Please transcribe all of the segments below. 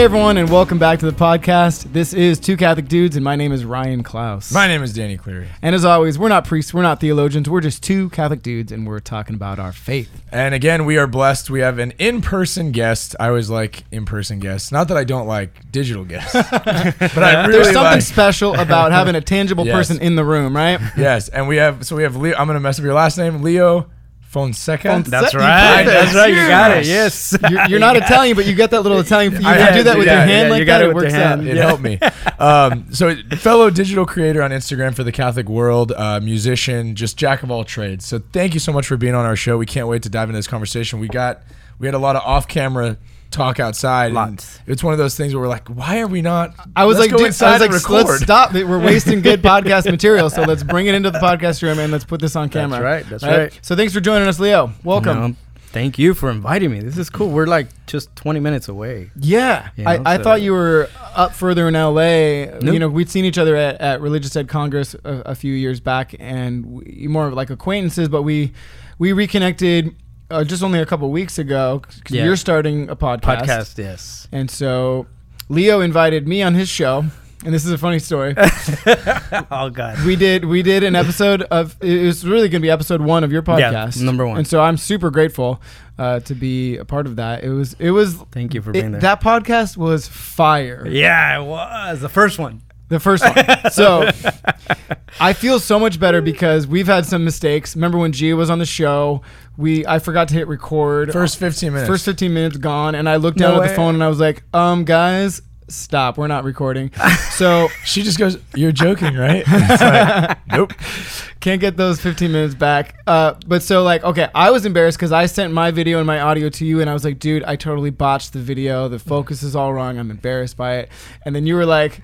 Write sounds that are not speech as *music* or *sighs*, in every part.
Hey everyone, and welcome back to the podcast. This is Two Catholic Dudes, and my name is Ryan Klaus. My name is Danny Cleary. and as always, we're not priests, we're not theologians, we're just two Catholic dudes, and we're talking about our faith. And again, we are blessed. We have an in person guest. I always like in person guests. Not that I don't like digital guests, *laughs* but I really There's something like. special about having a tangible *laughs* Yes. person in the room, right? yes, and we have, so we have Leo. I'm going to mess up your last name, Leo Fonseca. Fonseca. That's right. perfect. That's right. You got it. Yes. *laughs* You're, you're not *laughs* Italian, but you got that little Italian. You I can do that with yeah, your hand yeah, like you got that. it It works out. hand. It Yeah. helped me. *laughs* Um, so, fellow digital creator on Instagram for the Catholic world, uh, musician, just jack of all trades. So, thank you so much for being on our show. We can't wait to dive into this conversation. We got, we had a lot of off camera talk outside. and Lots. It's one of those things where we're like, why are we not? I was let's like, go dude, I inside was like, and let's stop. We're *laughs* wasting good podcast material, so let's bring it into the podcast room and let's put this on camera. right, that's right. So thanks for joining us, Leo. Welcome. No, thank you for inviting me. This is cool. We're like just 20 minutes away. Yeah, You I, know, I so- thought you were up further in LA. You know, we'd seen each other at, at Religious Ed Congress a, a few years back, and we, more of like acquaintances. But we we reconnected uh, just only a couple weeks ago because Yeah. you're starting a podcast. Podcast, yes. and so Leo invited me on his show, and this is a funny story. *laughs* oh God. we did we did an episode of it was really going to be episode one of your Yeah, podcast, number one. and so I'm super grateful uh, to be a part of that. It was it was Thank you for it- being there. that podcast was fire. yeah, it was the first one. The first one. So *laughs* I feel so much better because we've had some mistakes. Remember when Gia was on the show? We I forgot to hit record. First 15 minutes. First 15 minutes gone, and I looked No down at way. the phone and I was like, um, guys, stop. We're not recording. *laughs* So She just goes, "You're joking, right?" It's like, *laughs* nope. can't get those 15 minutes back. Uh, but so like, okay, I was embarrassed because I sent my video and my audio to you, and I was like, dude, I totally botched the video. The focus is all wrong. I'm embarrassed by it. And then you were like,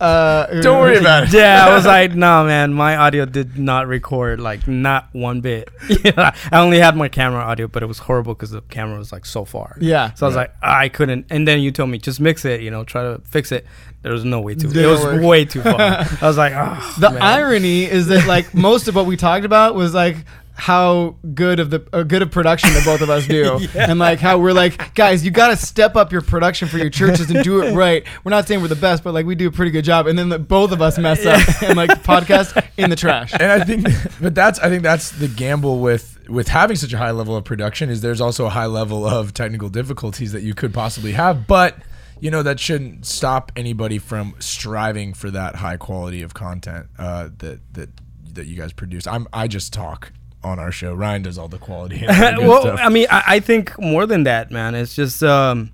uh, Don't worry about it. Yeah, I was like, no, man, my audio did not record, like, not one bit. *laughs* I only had my camera audio, but it was horrible because the camera was like so far. Yeah. So I was like, I couldn't. And then you told me just mix it, you know, try to fix it. There was no way to. It Didn't was work. way too far. *laughs* I was like, oh, The man. irony is that like most of what we talked about was like how good of the uh, good of production that both of us do, *laughs* and like how we're like guys, you got to step up your production for your churches and do it *laughs* right. We're not saying we're the best, but like we do a pretty good job, and then the, both of us mess up and like podcast in the trash. and I think, but that's I think that's the gamble with with having such a high level of production is there's also a high level of technical difficulties that you could possibly have, but you know that shouldn't stop anybody from striving for that high quality of content uh, that that that you guys produce. I'm I just talk on our show. Ryan does all the quality. *laughs* And all the well, stuff. I mean, I, I think more than that, man. It's just um,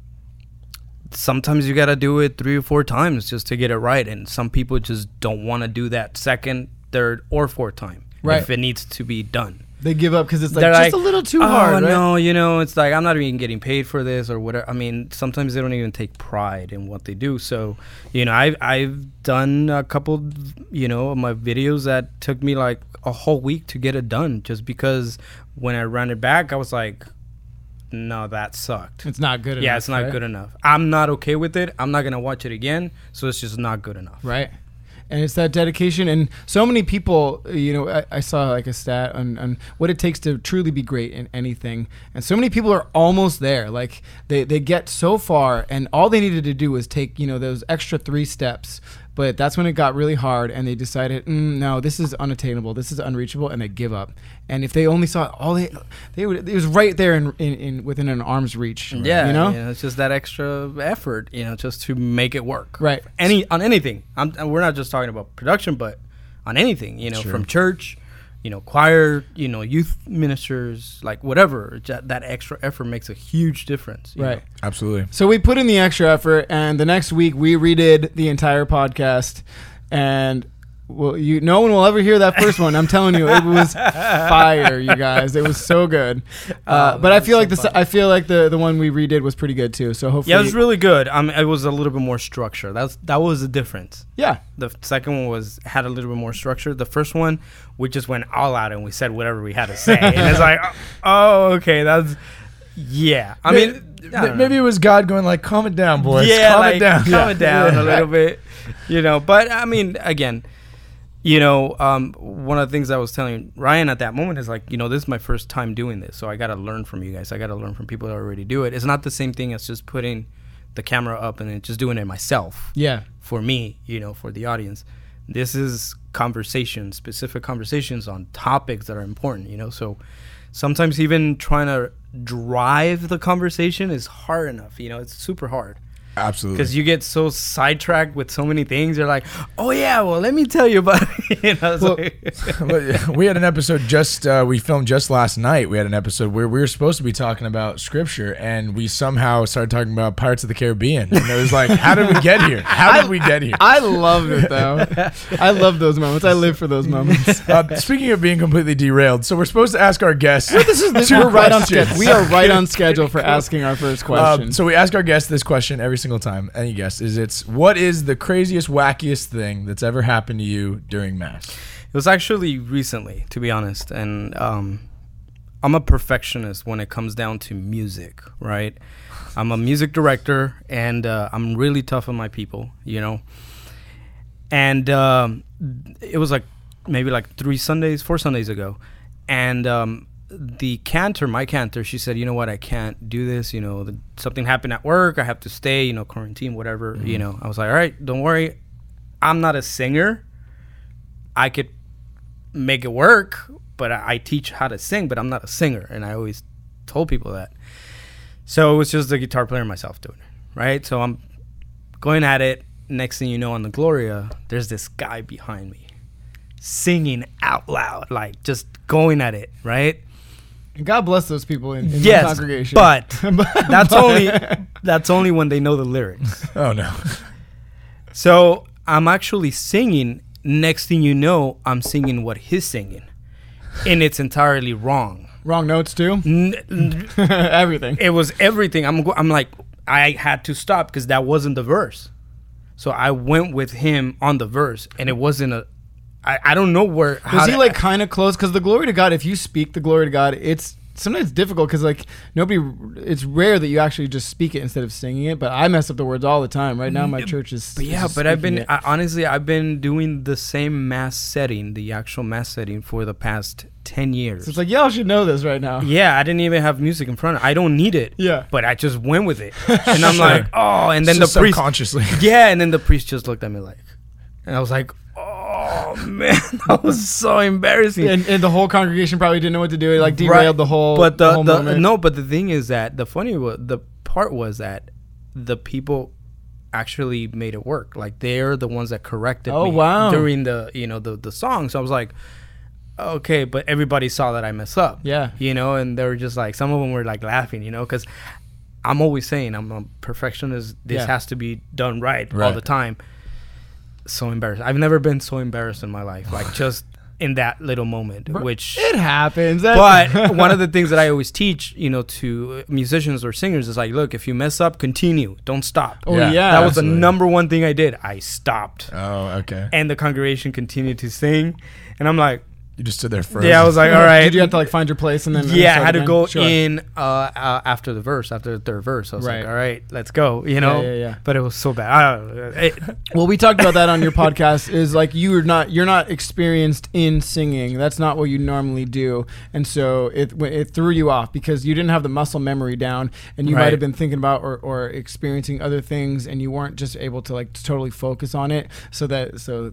sometimes you got to do it three or four times just to get it right, and some people just don't want to do that second, third, or fourth time Right. if it needs to be done. They give up because it's like They're just like, a little too oh, hard. right? no, you know, it's like I'm not even getting paid for this or whatever. I mean, sometimes they don't even take pride in what they do. So, you know, I've I've done a couple, you know, of my videos that took me like a whole week to get it done, just because when I ran it back, I was like, no, that sucked. It's not good. yeah, enough, it's not right? good enough. I'm not okay with it. I'm not gonna watch it again. So it's just not good enough. Right. And it's that dedication, and so many people. You know, I, I saw like a stat on, on what it takes to truly be great in anything, and so many people are almost there. Like they they get so far, and all they needed to do was take you know those extra three steps. But that's when it got really hard, and they decided, mm, no, this is unattainable, this is unreachable, and they give up. And if they only saw it, all they they would it was right there in, in, in within an arm's reach. Yeah, you know, it's just that extra effort, you know, just to make it work. Right. Any on anything. I'm, we're not just talking about production, but on anything, you know, Sure. from church, you know, choir, you know, youth ministers, like whatever. That extra effort makes a huge difference. you right. know. absolutely. So we put in the extra effort, and the next week we redid the entire podcast, and well, you no one will ever hear that first one. I'm telling you, it was *laughs* fire, you guys. It was so good. Uh, Oh, but I feel so like the fun. I feel like the the one we redid was pretty good too. So hopefully, Yeah, it was really good. I mean, it was a little bit more structure. That's that was the difference. yeah. The second one was had a little bit more structure. The first one, we just went all out and we said whatever we had to say, and it's like, *laughs* oh, okay, that's yeah. I mean, I May- don't know. maybe it was God going like, "Calm it down, boys. yeah, calm like, it down, calm *laughs* Yeah. it down Yeah. a little bit, you know. But I mean, again, you know, um, one of the things I was telling Ryan at that moment is like, you know, this is my first time doing this, so I got to learn from you guys. I got to learn from people that already do it. It's not the same thing as just putting the camera up and then just doing it myself Yeah. for me, you know, for the audience. This is conversation, specific conversations on topics that are important, you know. So sometimes even trying to drive the conversation is hard enough, you know, it's super hard Absolutely. because you get so sidetracked with so many things. You're like, oh yeah, well let me tell you about *laughs* it. you know, Well- like- *laughs* we had an episode just uh, we filmed just last night. We had an episode where we were supposed to be talking about scripture, and we somehow started talking about Pirates of the Caribbean. And it was like, how did we get here? How did *laughs* we get here? I love it though. I love those moments. I live for those moments. Uh, speaking of being completely derailed, so we're supposed to ask our guests. This is this, we're right on schedule. We are right on schedule for asking our first question. Um, so we ask our guests this question every single time. Any guess? is it's what is the craziest, wackiest thing that's ever happened to you during mass? It was actually recently, to be honest, and um, I'm a perfectionist when it comes down to music, right? I'm a music director, and uh, I'm really tough on my people, you know. And um, it was like maybe like three Sundays, four Sundays ago, and um, the cantor, my cantor, she said, "You know what? I can't do this. You know, the, something happened at work. I have to stay. You know, quarantine, whatever. You mm-hmm. know." I was like, "All right, don't worry. I'm not a singer. I could make it work, but I, I teach how to sing, but I'm not a singer, and I always told people that. So it was just the guitar player and myself doing it, right? So I'm going at it. Next thing you know, on the Gloria, there's this guy behind me singing out loud, like just going at it, right? God bless those people in, in the yes, congregation. but *laughs* that's only that's only when they know the lyrics. *laughs* Oh no. So I'm actually singing. Next thing you know, I'm singing what he's singing, and it's entirely wrong. wrong notes too. N- n- *laughs* Everything. it was everything. I'm go- I'm like I had to stop because that wasn't the verse. So I went with him on the verse, and it wasn't a. I, I don't know where. how Was he to- like kind of close? Because the glory to God, if you speak the glory to God, it's sometimes difficult because like nobody. It's rare that you actually just speak it instead of singing it. But I mess up the words all the time. Right now, my church is. But yeah, is but I've been. I, honestly, I've been doing the same mass setting, the actual mass setting, for the past ten years. So it's like y'all should know this right now. yeah, I didn't even have music in front. of I don't need it. Yeah. but I just went with it, *laughs* and I'm like, oh, and then the priest, subconsciously. *laughs* yeah, and then the priest just looked at me like, and I was like, oh Oh, man, *laughs* that was so embarrassing. And, and the whole congregation probably didn't know what to do. It like Right. derailed the whole. But the, whole the, moment. no, but the thing is that the funny wa- the part was that the people actually made it work. Like they're the ones that corrected Oh, me wow. during the you know the the song. So I was like, okay, but everybody saw that I mess up. Yeah. you know, and they were just like some of them were like laughing, you know, because I'm always saying I'm a perfectionist. This Yeah. has to be done right, all the time. So embarrassed. I've never been so embarrassed in my life. Like *laughs* just in that little moment, which it happens. But *laughs* one of the things that I always teach, you know, to uh, musicians or singers is like, look, if you mess up, continue. Don't stop. oh Yeah. yeah, that was the number one thing I did. I stopped. Oh, okay. And the congregation continued to sing. And I'm like, You just stood there first. yeah, I was like, *laughs* all right. Did you have to like find your place and then? yeah, I had to again? go Sure. in uh, uh, after the verse, after the third verse. I was Right. like, all right, let's go, you know? yeah, yeah. But it was so bad. I don't know. It- *laughs* Well, we talked about that on your podcast. *laughs* Is like you are not you're not experienced in singing. That's not what you normally do, and so it it threw you off because you didn't have the muscle memory down, and you might have been thinking about or, or experiencing other things, and you weren't just able to like totally focus on it. So that so.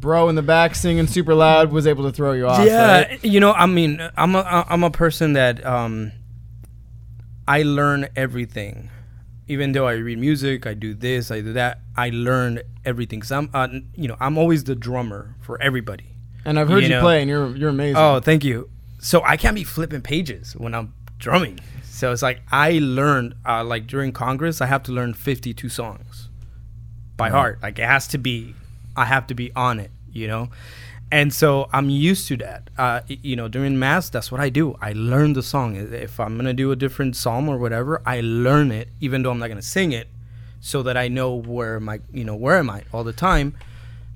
Bro in the back singing super loud was able to throw you off. yeah, right? you know, I mean, I'm a I'm a person that um, I learn everything. Even though I read music, I do this, I do that. I learn everything. Cause I'm, uh, you know, I'm always the drummer for everybody. and I've heard You you, know. play, and you're you're amazing. Oh, thank you. So I can't be flipping pages when I'm drumming. So it's like I learned, uh, like during Congress, I have to learn 52 songs by heart. Like it has to be, I have to be on it, you know? And so I'm used to that. Uh, you know, during mass, that's what I do. I learn the song. If I'm gonna do a different psalm or whatever, I learn it, even though I'm not gonna sing it, so that I know where my, you know, where am I all the time.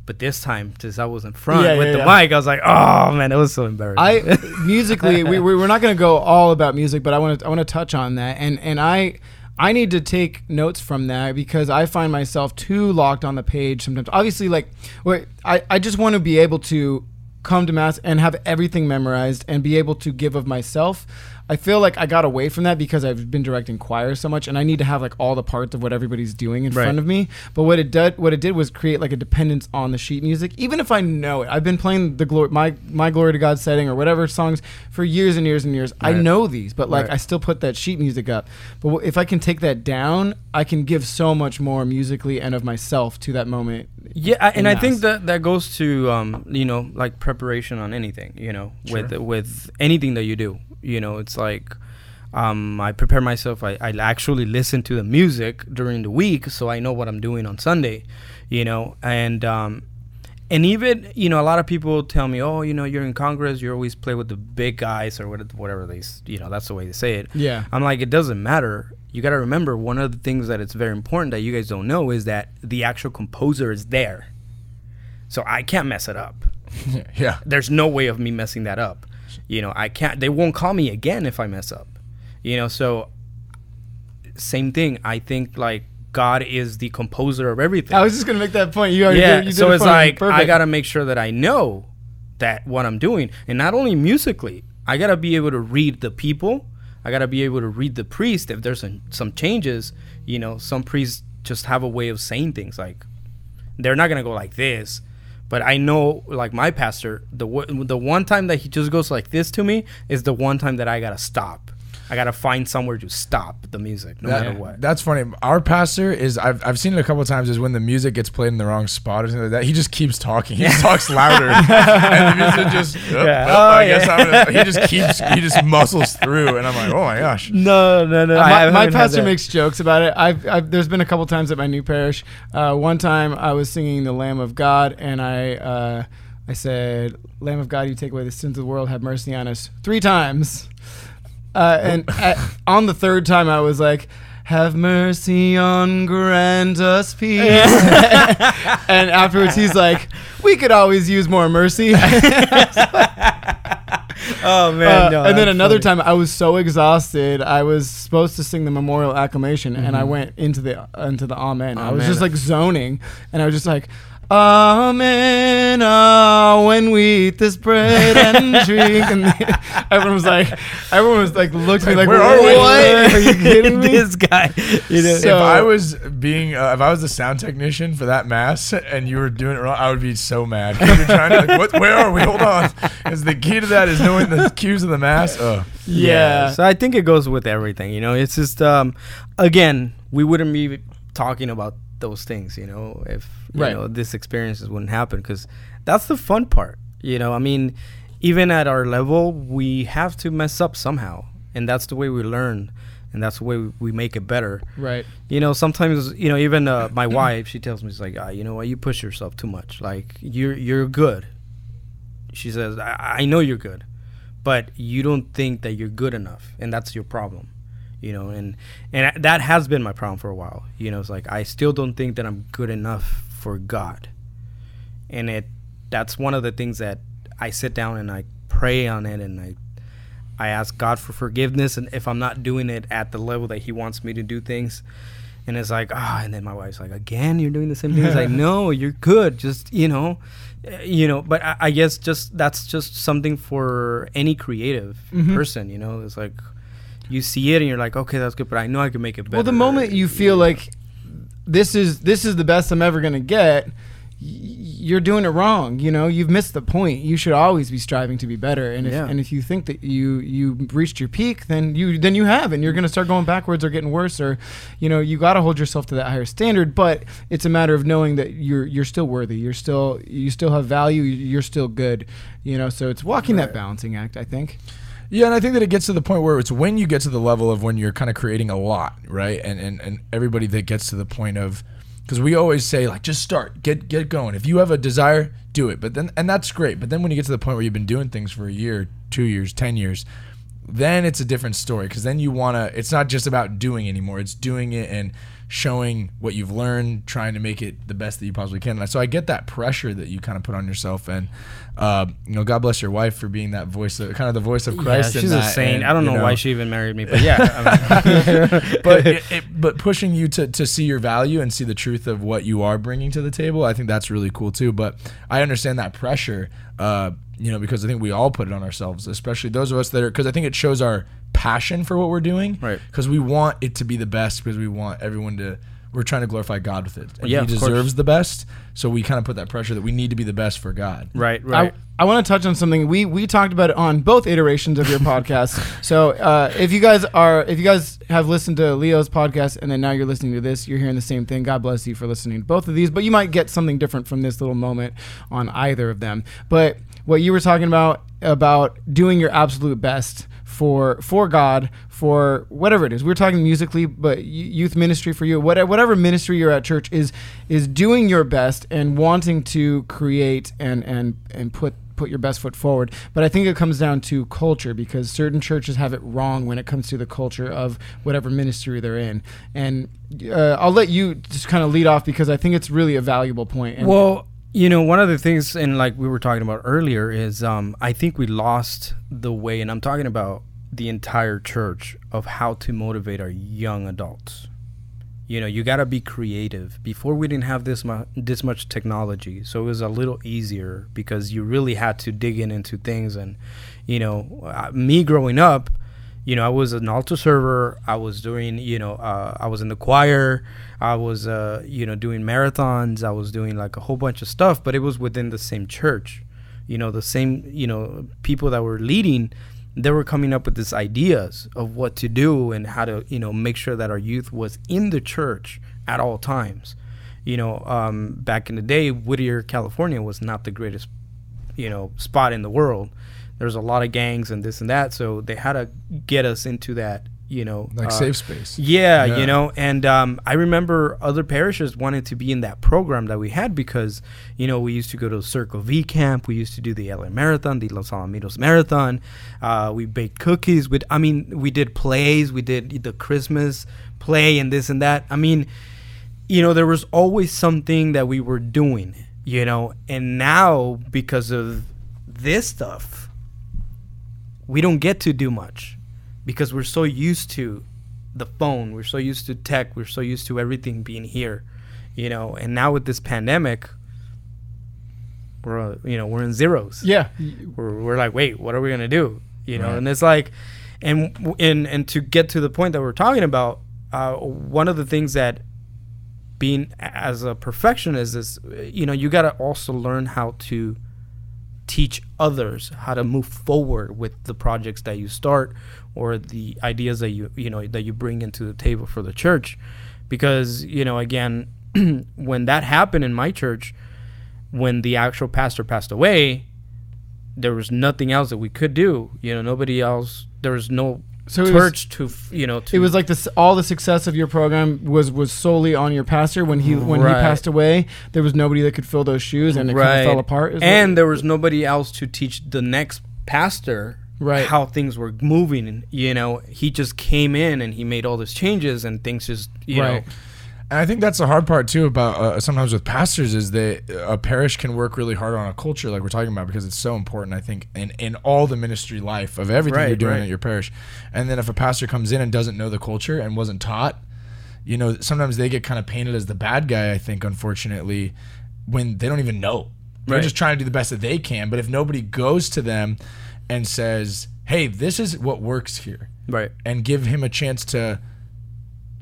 But this time, since I was in front Yeah, with yeah, the yeah. mic, I was like, oh man, it was so embarrassing. I *laughs* musically, we, we we're not going to go all about music, but I want to I want to touch on that, and and I I need to take notes from that because I find myself too locked on the page sometimes. Obviously, like wait, I I just want to be able to come to mass and have everything memorized and be able to give of myself. I feel like I got away from that because I've been directing choirs so much, and I need to have like all the parts of what everybody's doing in Right. front of me. But what it did, what it did was create like a dependence on the sheet music, even if I know it. I've been playing the glory, my my glory to God setting or whatever songs for years and years and years. I know these, but like Right. I still put that sheet music up. But if I can take that down, I can give so much more musically and of myself to that moment. Yeah, I, and I think that that goes to um, you know like preparation on anything. You know, with with anything that you do. You know, it's like um, I prepare myself. I, I actually listen to the music during the week, so I know what I'm doing on Sunday. You know, and um, and even you know a lot of people tell me, oh, you know, you're in Congress, you always play with the big guys or what- whatever they, you know, that's the way they say it. Yeah. I'm like, it doesn't matter. You got to remember one of the things that it's very important that you guys don't know is that the actual composer is there. So I can't mess it up. *laughs* yeah. There's no way of me messing that up. You know, I can't they won't call me again if I mess up. You know, so same thing. I think like God is the composer of everything I was just gonna make that point. You already yeah. did, you did so it's like I gotta make sure that I know that what I'm doing, and not only musically, I gotta be able to read the people. I gotta be able to read the priest. If there's some, some changes, you know, some priests just have a way of saying things like they're not gonna go like this. But I know, like my pastor, the the one time that he just goes like this to me is the one time that I gotta stop. I gotta find somewhere to stop the music, no That- matter what. That's funny. Our pastor is I've, I've seen it a couple of times is when the music gets played in the wrong spot or something like that. He just keeps talking. He *laughs* talks louder, *laughs* and the music just. Oh, Yeah. well, I Oh, guess. I'm gonna, he just *laughs* keeps he just muscles through, and I'm like, oh my gosh. no, no, no. Uh, my, my pastor makes jokes about it. I've, I've there's been a couple times at my new parish. Uh, one time I was singing the Lamb of God, and I uh, I said, "Lamb of God, you take away the sins of the world. Have mercy on us." Three times, uh, and *laughs* at, on the third time I was like. Have mercy on, grant us peace. *laughs* and afterwards, he's like, "We could always use more mercy." *laughs* Oh Uh, man, no, and then another funny. time, I was so exhausted. I was supposed to sing the memorial acclamation, and I went into the into the amen. I was Amen. just like zoning, and I was just like, Amen. ah, when we eat this bread and *laughs* drink, and everyone was like, everyone was like, looked at me like, Where are we? what? *laughs* Are you kidding me? this guy, you know, So- if I was being, uh, if I was the sound technician for that mass and you were doing it wrong, I would be so mad. 'Cause You're trying to, like, what, where are we? Hold on. Because the key to that is knowing the cues of the mass. Oh, yeah. So I think it goes with everything. You know, it's just um, again, we wouldn't be talking about those things. You know, if you Right. know this experiences wouldn't happen because that's the fun part. You know, I mean, even at our level, we have to mess up somehow, and that's the way we learn, and that's the way we, we make it better. right. You know, sometimes you know, even uh, my *clears throat* wife, she tells me, "She's like, ah, you know what? You push yourself too much. Like you're you're good." She says, I, "I know you're good, but you don't think that you're good enough, and that's your problem." You know, and and that has been my problem for a while. You know, it's like I still don't think that I'm good enough for God, and it that's one of the things that I sit down and I pray on it, and I I ask God for forgiveness, and if I'm not doing it at the level that He wants me to do things, and it's like ah, and then my wife's like, again, you're doing the same thing. It's like, *laughs* no, you're good. Just you know, uh, you know. But I, I guess just that's just something for any creative Mhm. person. You know, it's like you see it and you're like, okay, that's good, but I know I can make it better. Well, the moment you feel like this is this is the best I'm ever gonna get, you're doing it wrong. You know, you've missed the point. You should always be striving to be better. And if Yeah. and if you think that you you reached your peak, then you then you have, and you're gonna start going backwards or getting worse, or you know, you got to hold yourself to that higher standard. But it's a matter of knowing that you're you're still worthy. You're still you still have value. You're still good. You know, so it's walking that balancing act. I think. Yeah, and I think that it gets to the point where it's when you get to the level of when you're kind of creating a lot, right? And and, and everybody that gets to the point of because we always say like just start, get get going. If you have a desire, do it. But then and that's great. But then when you get to the point where you've been doing things for a year, two years, ten years, then it's a different story because then you want to it's not just about doing anymore it's doing it and showing what you've learned trying to make it the best that you possibly can and so i get that pressure that you kind of put on yourself and uh, you know god bless your wife for being that voice of, kind of the voice of yeah, christ in she's a saint. and, I don't you know, why she even married me, but yeah. I mean- *laughs* but it, it, but pushing you to, to see your value and see the truth of what you are bringing to the table, I think that's really cool too. But I understand that pressure, uh, you know, because I think we all put it on ourselves, especially those of us that are because I think it shows our passion for what we're doing, Right. Because we want it to be the best because we want everyone to. We're trying to glorify God with it, and Yeah, He of course. deserves the best. So we kind of put that pressure that we need to be the best for God. Right, right. I, I want to touch on something we we talked about it on both iterations of your *laughs* podcast. So uh, if you guys are if you guys have listened to Leo's podcast and then now you're listening to this, you're hearing the same thing. God bless you for listening to both of these, but you might get something different from this little moment on either of them. But what you were talking about about doing your absolute best for for God for whatever it is. We're talking musically, but youth ministry for you, whatever whatever ministry you're at church is is doing your best and wanting to create and and and put put your best foot forward. But I think it comes down to culture because certain churches have it wrong when it comes to the culture of whatever ministry they're in. And uh, I'll let you just kind of lead off because I think it's really a valuable point. And well, you know, one of the things, and like we were talking about earlier, is um, I think we lost the way, and I'm talking about the entire church of how to motivate our young adults. You know, you got to be creative. Before we didn't have this this much technology, so it was a little easier because you really had to dig in into things. And you know, uh, me growing up, you know, I was an altar server. I was doing, you know, uh, I was in the choir. I was, uh, you know, doing marathons. I was doing like a whole bunch of stuff, but it was within the same church. You know, the same, you know, people that were leading, they were coming up with these ideas of what to do and how to, you know, make sure that our youth was in the church at all times. You know, um, back in the day, Whittier, California was not the greatest, you know, spot in the world there's a lot of gangs and this and that so they had to get us into that you know Like uh, safe space. yeah, Yeah. you know and um, i remember other parishes wanted to be in that program that we had because you know we used to go to circle v camp we used to do the la marathon the los alamitos marathon uh, we baked cookies with i mean we did plays we did the christmas play and this and that i mean you know there was always something that we were doing you know and now because of this stuff we don't get to do much because we're so used to the phone we're so used to tech we're so used to everything being here you know? And now with this pandemic we're uh, you know we're in zeros. Yeah, we're, we're like wait what are we gonna do? You know Right. and it's like and and and to get to the point that we're talking about uh, one of the things that being as a perfectionist is you know you got to also learn how to teach others how to move forward with the projects that you start or the ideas that you you know that you bring into the table for the church. Because you know again *clears throat* when that happened in my church when the actual pastor passed away there was nothing else that we could do. You know nobody else there was no So it was- to you know to it was like this. All the success of your program was was solely on your pastor. When he when he passed away, there was nobody that could fill those shoes, and it kind of fell apart. is what- and there was nobody else to teach the next pastor Right. how things were moving you know he just came in and he made all these changes and things just you Right. know And I think that's the hard part too about uh, sometimes with pastors is that a parish can work really hard on a culture like we're talking about because it's so important. I think in in all the ministry life of everything Right, you're doing right. at your parish, and then if a pastor comes in and doesn't know the culture and wasn't taught, you know, sometimes they get kind of painted as the bad guy. I think unfortunately, when they don't even know, they're Right. just trying to do the best that they can. But if nobody goes to them and says, "Hey, this is what works here," right and give him a chance to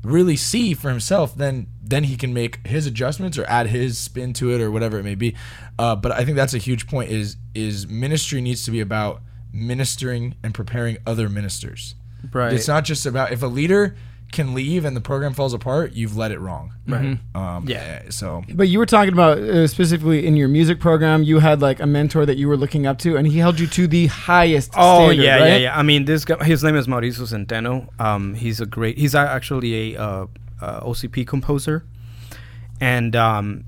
really see for himself, then then he can make his adjustments or add his spin to it or whatever it may be. Uh, but I think that's a huge point. Is is ministry needs to be about ministering and preparing other ministers. right It's not just about if a leader can leave and the program falls apart, you've led it wrong. right Um, Yeah. So But you were talking about uh, specifically in your music program, you had like a mentor that you were looking up to, and he held you to the highest. Oh standard, yeah, right? yeah, yeah. I mean, this guy, his name is Mauricio Centeno. Um, he's a great. He's actually a uh, uh, OCP composer, and um,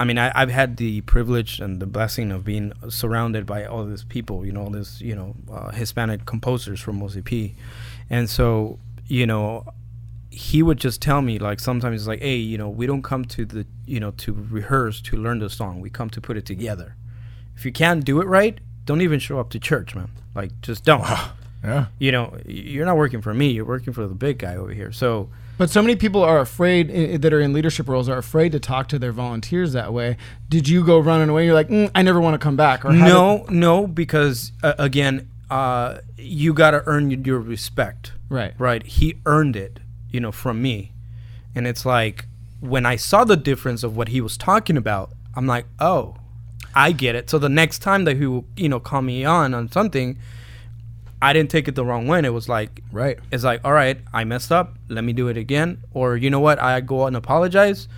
I mean, I, I've had the privilege and the blessing of being surrounded by all these people. You know, all this, you know, uh, Hispanic composers from OCP, and so you know, he would just tell me like sometimes it's like, hey, you know, we don't come to the, you know, to rehearse to learn the song. We come to put it together. If you can't do it right, don't even show up to church, man. Like, just don't. *laughs* yeah, you know, you're not working for me. You're working for the big guy over here. So, But so many people are afraid that are in leadership roles are afraid to talk to their volunteers that way. Did you go running away? You're like, mm, I never want to come back. Or no, no, because uh, again, uh, you got to earn your respect. Right. Right. He earned it, you know, from me. And it's like when I saw the difference of what he was talking about, I'm like, oh, I get it. So the next time that he will, you know, call me on on something, I didn't take it the wrong way. And it was like, Right. it's like, all right, I messed up. Let me do it again. Or you know what? I go out and apologize,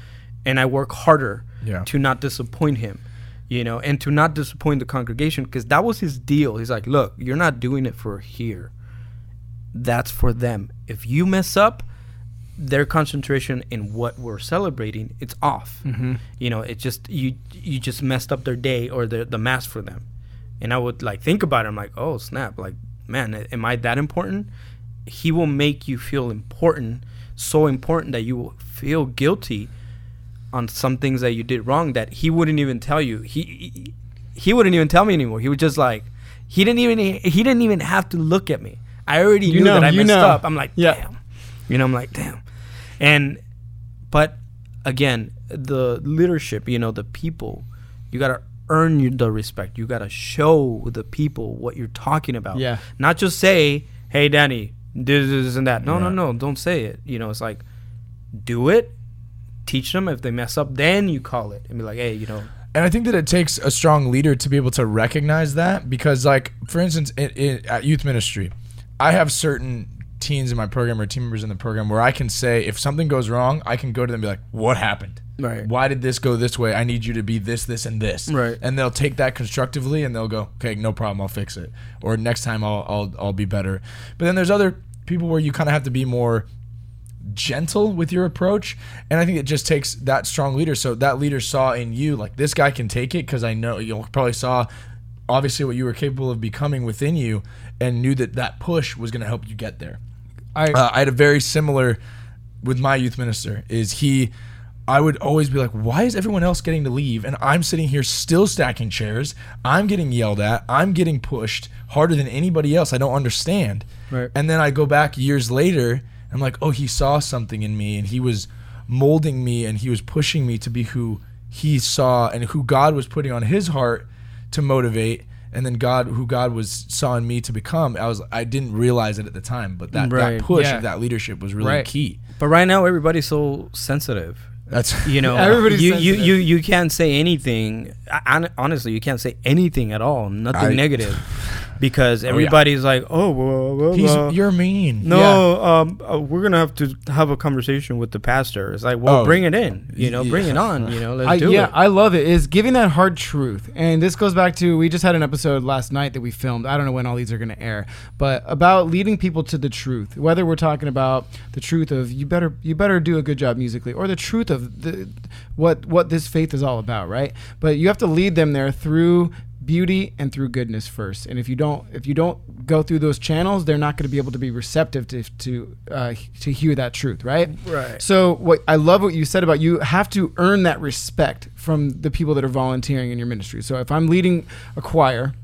and I work harder Yeah. to not disappoint him, you know, and to not disappoint the congregation because that was his deal. He's like, look, you're not doing it for here. That's for them. If you mess up, their concentration in what we're celebrating, it's off. Mm-hmm. You know, it just you you just messed up their day or the the mass for them. And I would like think about it. I'm like, oh snap! Like, man, am I that important? He will make you feel important, so important that you will feel guilty on some things that you did wrong that he wouldn't even tell you. He he, wouldn't even tell me anymore. He would just like he didn't even he didn't even have to look at me. I already You knew know, that I messed know. up. I'm like, Yeah. damn. You know, I'm like, damn. And but again, the leadership, you know, the people, you gotta earn the respect. You gotta show the people what you're talking about. Yeah. Not just say, "Hey, Danny, this, this, and that." No, no, Yeah. no. Don't say it. You know, it's like, do it. Teach them. If they mess up, then you call it and be like, "Hey, you know, And I think that it takes a strong leader to be able to recognize that because, like, for instance, in, in, at youth ministry, I have certain teens in my program or team members in the program where I can say if something goes wrong, I can go to them and be like, "What happened? Right. Why did this go this way? I need you to be this, this, and this." Right. And they'll take that constructively and they'll go, "Okay, no problem, I'll fix it," or next time I'll I'll, I'll be better. But then there's other people where you kind of have to be more gentle with your approach and i think it just takes that strong leader so that leader saw in you like this guy can take it because i know you probably saw obviously what you were capable of becoming within you and knew that that push was going to help you get there I uh, i had a very similar with my youth minister is he i would always be like why is everyone else getting to leave? And i'm sitting here still stacking chairs. I'm getting yelled at. I'm getting pushed harder than anybody else. I don't understand. Right. and then I go back years later, I'm like, oh, he saw something in me and he was molding me and he was pushing me to be who he saw and who God was putting on his heart to motivate. And then God, who God was saw in me to become, I was, I didn't realize it at the time, but that, Right. that push Yeah. of that leadership was really Right. key. But right now, everybody's so sensitive. That's *laughs* You know, *laughs* Everybody's you, you, sensitive. you, you can't say anything. I- Honestly, you can't say anything at all. Nothing I- negative, *laughs* because yeah. everybody's like, "Oh, well, well, he's, well, you're mean. no, um, uh, we're gonna have to have a conversation with the pastor." It's like, well, Oh. bring it in. You know, Yeah. bring it on. You know, let's I, do yeah, it. I love it. Is giving that hard truth, and this goes back to we just had an episode last night that we filmed. I don't know when all these are going to air, but about leading people to the truth. Whether we're talking about the truth of you better you better do a good job musically, or the truth of the what what this faith is all about, right? But you have to lead them there through beauty and through goodness first. And if you don't if you don't go through those channels, they're not going to be able to be receptive to to uh, to hear that truth, right? Right. So what I love what you said about you have to earn that respect from the people that are volunteering in your ministry. So if I'm leading a choir,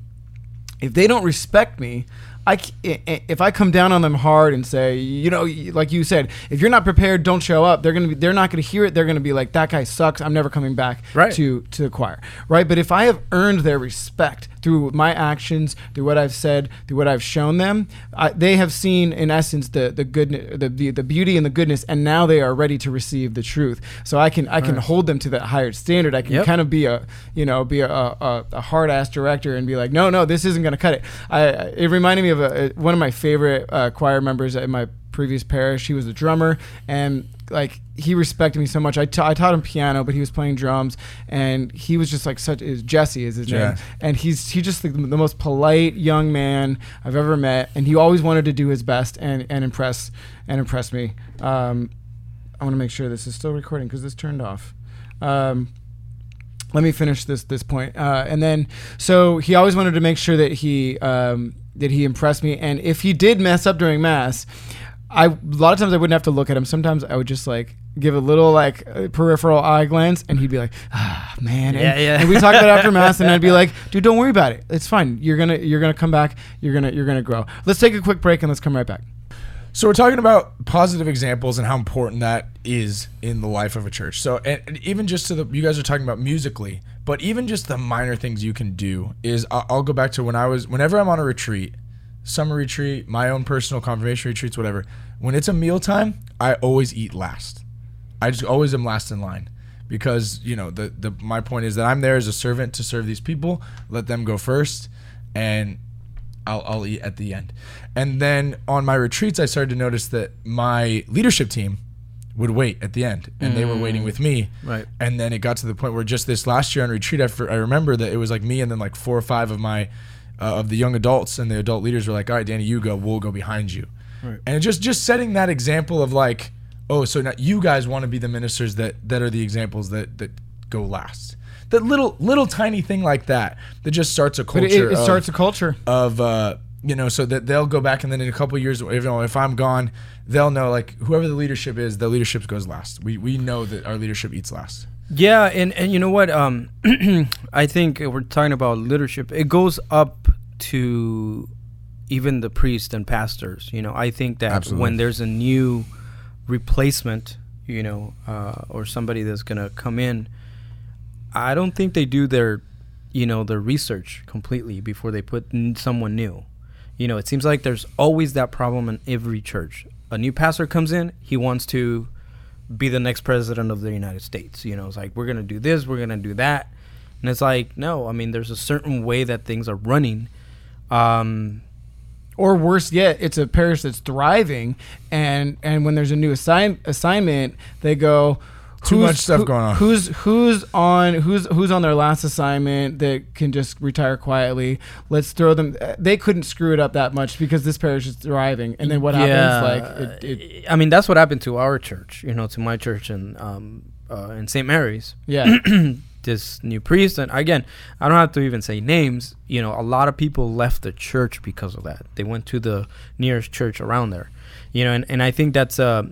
if they don't respect me, I c- i- i- if I come down on them hard and say, you know, like you said, if you're not prepared, don't show up. They're gonna be, they're not gonna hear it. They're gonna be like, that guy sucks. I'm never coming back Right. to to the choir, right? But if I have earned their respect through my actions, through what I've said, through what I've shown them, I, they have seen in essence the the goodness, the, the the beauty and the goodness, and now they are ready to receive the truth. So I can I can hold them to that higher standard. I can Yep. kind of be a you know be a, a, a hard ass director and be like, no, no, this isn't going to cut it. I it reminded me of a, one of my favorite uh, choir members in my previous parish. He was a drummer and like he respected me so much. I I taught him piano, but he was playing drums, and he was just like such. Is Jesse is his Yeah. name, and he's he just like the most polite young man I've ever met, and he always wanted to do his best and and impress and impress me. Um, I want to make sure this is still recording because this turned off. Um, let me finish this this point. Uh, and then, so he always wanted to make sure that he um, that he impressed me. And if he did mess up during mass, I a lot of times I wouldn't have to look at him. Sometimes I would just like give a little like uh, peripheral eye glance, and he'd be like, "Ah, man." Yeah, and, yeah. And we talk about after mass, and I'd be *laughs* like, "Dude, don't worry about it. It's fine. You're gonna you're gonna come back. You're gonna you're gonna grow." Let's take a quick break, and let's come right back. So we're talking about positive examples and how important that is in the life of a church. So and, and even just to the you guys are talking about musically, but even just the minor things you can do is I'll, I'll go back to when I was whenever I'm on a retreat, summer retreat, my own personal confirmation retreats, whatever. When it's a meal time, I always eat last. I just always am last in line because you know the the my point is that I'm there as a servant to serve these people. Let them go first, and I'll I'll eat at the end. And then on my retreats, I started to notice that my leadership team would wait at the end, and they were mm. waiting with me. Right. And then it got to the point where just this last year on retreat, I, for, I remember that it was like me and then like four or five of my uh, of the young adults and the adult leaders were like, "All right, Danny, you go. We'll go behind you." Right. And just just setting that example of like, oh, so now you guys want to be the ministers that that are the examples that that go last. That little little tiny thing like that that just starts a But culture. it, it of- starts a culture. of uh, you know, so that they'll go back and then in a couple of years, if, you know, if I'm gone, they'll know like whoever the leadership is, the leadership goes last. We we know that our leadership eats last. Yeah, and and you know what? Um, *clears throat* I think we're talking about leadership. It goes up to even the priests and pastors. You know, I think that Absolutely. when there's a new replacement, you know, uh, or somebody that's gonna come in, I don't think they do their, you know, their research completely before they put n- someone new. You know, it seems like there's always that problem in every church. A new pastor comes in, he wants to be the next president of the United States. You know, it's like we're gonna do this, we're gonna do that, and it's like no. I mean, there's a certain way that things are running. Um, Or worse yet, it's a parish that's thriving, and and when there's a new assign, assignment, they go. Too "Who's- much stuff who- going on." Who's who's on who's who's on their last assignment that can just retire quietly? Let's throw them. uh, They couldn't screw it up that much because this parish is thriving. And then what happens? Like it, it, I mean, that's what happened to our church. You know, to my church in um, uh, in St. Mary's. yeah, *clears throat* this new priest and again i don't have to even say names you know a lot of people left the church because of that they went to the nearest church around there you know and, and i think that's uh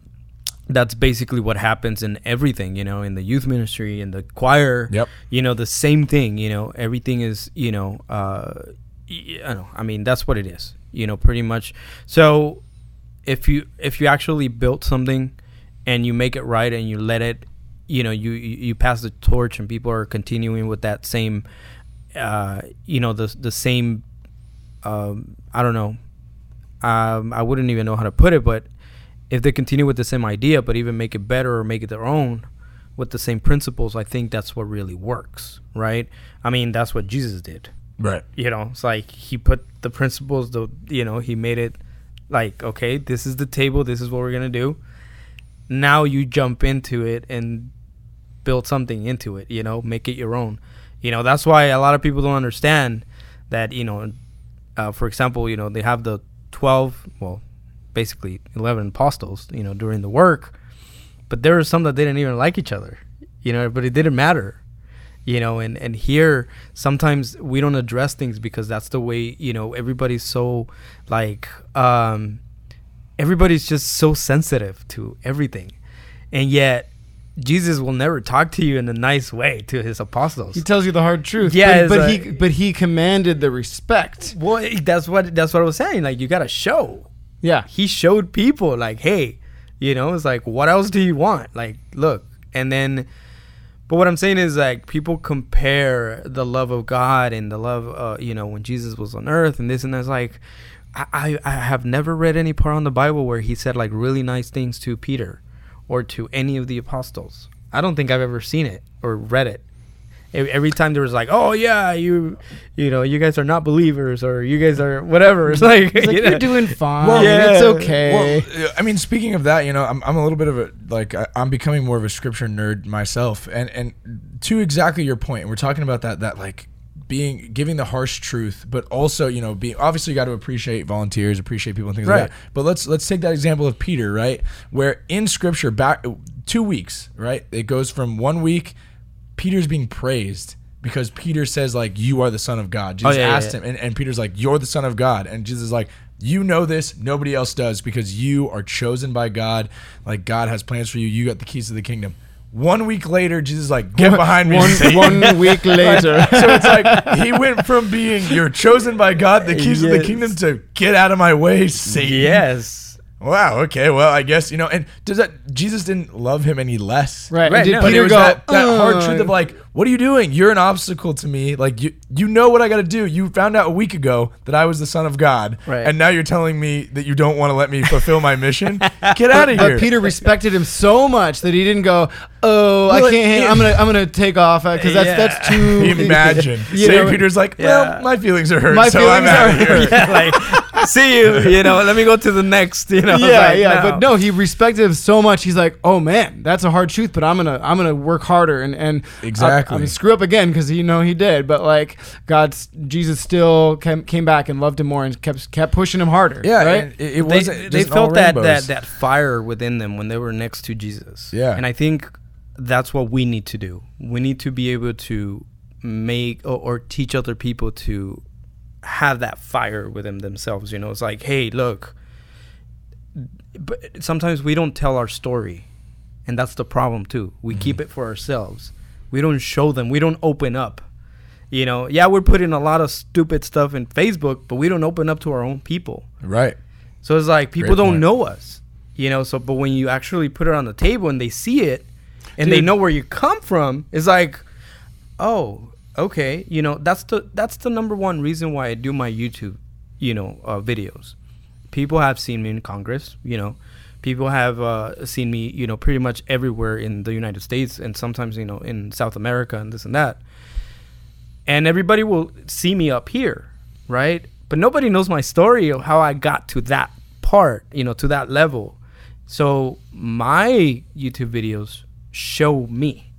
that's basically what happens in everything you know in the youth ministry in the choir Yep. you know the same thing you know everything is you know uh I, know, I mean that's what it is you know pretty much so if you if you actually built something and you make it right and you let it you know you you you pass the torch and people are continuing with that same uh you know the the same um i don't know um i wouldn't even know how to put it but if they continue with the same idea but even make it better or make it their own with the same principles i think that's what really works right? I mean that's what jesus did. Right. you know it's like he put the principles the you know he made it like okay this is the table this is what we're gonna do. Now you jump into it and build something into it you know make it your own. You know that's why a lot of people don't understand that you know uh, for example you know they have the 12 well basically 11 apostles you know during the work but there were some that they didn't even like each other you know but it didn't matter you know and and here sometimes we don't address things because that's the way you know everybody's so like um everybody's just so sensitive to everything and yet jesus will never talk to you in a nice way to his apostles he tells you the hard truth. Yeah, but, but like- he but he commanded the respect. well that's what that's what i was saying like you gotta show Yeah, he showed people like hey you know it's like what else do you want? Like look. And then but what i'm saying is like people compare the love of god and the love uh, you know when jesus was on earth and this and that's like I, I have never read any part on the bible where he said like really nice things to peter or to any of the apostles. I don't think i've ever seen it or read it every time there was like oh yeah you you know you guys are not believers or you guys are whatever *laughs* it's like, It's like you know. you're doing fine. Well, it's yeah. okay. Well, I mean, speaking of that, you know, I'm, I'm a little bit of a like I, I'm becoming more of a scripture nerd myself, and and to exactly your point, we're talking about that that like being giving the harsh truth, but also you know being obviously you got to appreciate volunteers, appreciate people and things Right. like that. But let's let's take that example of Peter, right, where in scripture back two weeks, right, it goes from one week, Peter's being praised. Because Peter says like you are the son of God. Oh, Jesus Oh, yeah, yeah, asked yeah. him, and, and Peter's like, You're the Son of God. And Jesus is like, You know this, nobody else does, because you are chosen by God. Like God has plans for you. You got the keys to the kingdom. One week later, Jesus is like, Get behind me. one *laughs* one week later. *laughs* so it's like he went from being you're chosen by God, the keys of the kingdom, to get out of my way, Satan. yes Wow. Okay. Well, I guess you know. And does that Jesus didn't love him any less? Right. Right, and did no. But Peter it was go that, that hard "Uh," truth of like, what are you doing? You're an obstacle to me. Like you, you know what I got to do. You found out a week ago that I was the son of God, Right. and now you're telling me that you don't want to let me fulfill my mission. *laughs* Get out of uh, here. But. Peter respected him so much that he didn't go, "Oh, I can't. I'm gonna, I'm gonna take off uh, because that's Yeah. that's too." *laughs* Imagine. *laughs* St. know, Peter's like, Yeah. well, my feelings are hurt, My so I'm feelings out are of here. yeah, like see you. You know, let me go to the next. You know, yeah, like, yeah, but no, he respected him so much. He's like, "Oh man, that's a hard truth, but I'm gonna, I'm gonna work harder and and uh, Exactly. I, am gonna screw up again because you know he did, but like God's Jesus still came, came back and loved him more and kept kept pushing him harder. Yeah, right. it, it wasn't. they felt that, that that fire within them when they were next to Jesus. Yeah. and I think that's what we need to do. We need to be able to make or, or teach other people to have that fire within themselves. You know, it's like, hey, look. But sometimes we don't tell our story, and that's the problem too. We Mm-hmm. keep it for ourselves. We don't show them. We don't open up. You know, yeah, we're putting a lot of stupid stuff in Facebook, but we don't open up to our own people. right. So it's like people Great don't point. know us, you know. So, but when you actually put it on the table and they see it, and they know where you come from, it's like, oh, okay, you know. That's the that's the number one reason why I do my YouTube, you know, uh, videos. People have seen me in Congress, you know. People have uh, seen me, you know, pretty much everywhere in the United States, and sometimes, you know, in South America and this and that. And everybody will see me up here, right? But nobody knows my story of how I got to that part, you know, to that level. So my YouTube videos show me.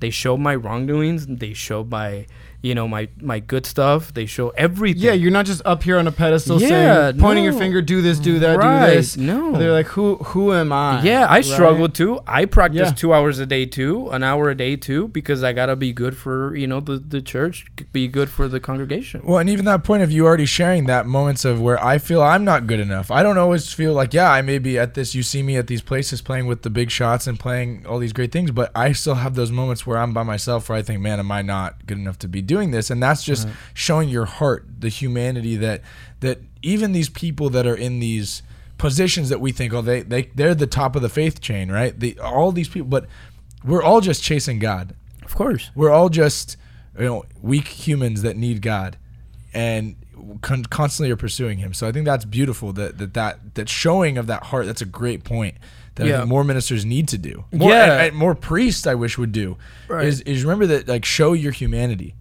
They show my wrongdoings. They show my, you know, my my good stuff. They show everything. Yeah, you're not just up here on a pedestal Yeah, saying, pointing your finger, do this, do that, Right, do this. no. they're like, who, who am I? Yeah, I Right? struggle too. I practice Yeah. two hours a day too, an hour a day too, because I gotta be good for you know the the church, be good for the congregation. Well, and even that point of you already sharing that moments of where I feel I'm not good enough. I don't always feel like, yeah, I may be at this. You see me at these places playing with the big shots and playing all these great things, but I still have those moments where I'm by myself where I think, man, am I not good enough to be doing this? And that's just mm-hmm. showing your heart, the humanity that that even these people that are in these positions that we think, oh, they they they're the top of the faith chain, right? The all these people, but we're all just chasing God Of course. we're all just you know weak humans that need God, and con- constantly are pursuing Him. So I think that's beautiful. That that that that showing of that heart. That's a great point. That I Yeah. think more ministers need to do. More, Yeah. and- and more priests I wish would do. Right. Is is remember that like show your humanity.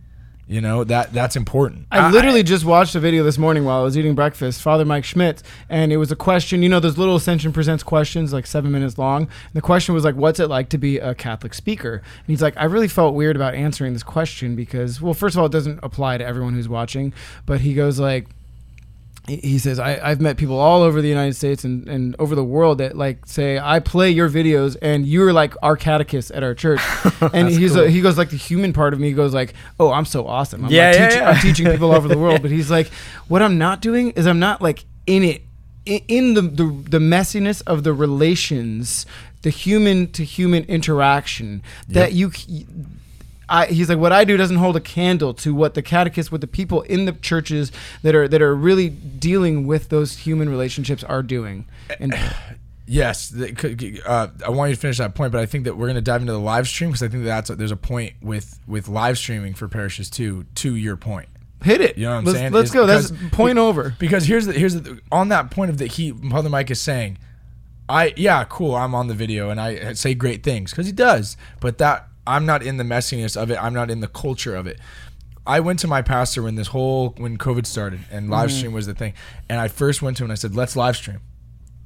You know that that's important. I literally just watched a video this morning while I was eating breakfast, Father Mike Schmitz, and it was a question. You know, those little Ascension Presents questions, like seven minutes long. And the question was like, "What's it like to be a Catholic speaker?" And he's like, "I really felt weird about answering this question because, well, first of all, it doesn't apply to everyone who's watching." But he goes like, he- says, I, I've met people all over the United States and, and over the world that like say, I play your videos and you're like our catechist at our church. *laughs* and he's cool. a, he goes like the human part of me goes like, oh, I'm so awesome. I'm, Yeah, like, yeah, teaching, yeah. I'm teaching people all over the *laughs* world. But he's like, what I'm not doing is I'm not like in it, in the, the, the messiness of the relations, the human to human interaction that you, c- I, he's like, what I do doesn't hold a candle to what the catechists, what the people in the churches that are that are really dealing with those human relationships are doing. And *clears throat* Yes, the- c- c- uh, I want you to finish that point, but I think that we're going to dive into the live stream because I think that's there's a point with with live streaming for parishes too. To your point, hit it. You know what I'm let's, saying? Let's go. That's point over. because here's the here's the on that point of that he Father Mike is saying, I yeah cool I'm on the video and I say great things because he does, but that I'm not in the messiness of it. I'm not in the culture of it. I went to my pastor when this whole when COVID started and live stream was the thing, and I first went to him and I said let's live stream.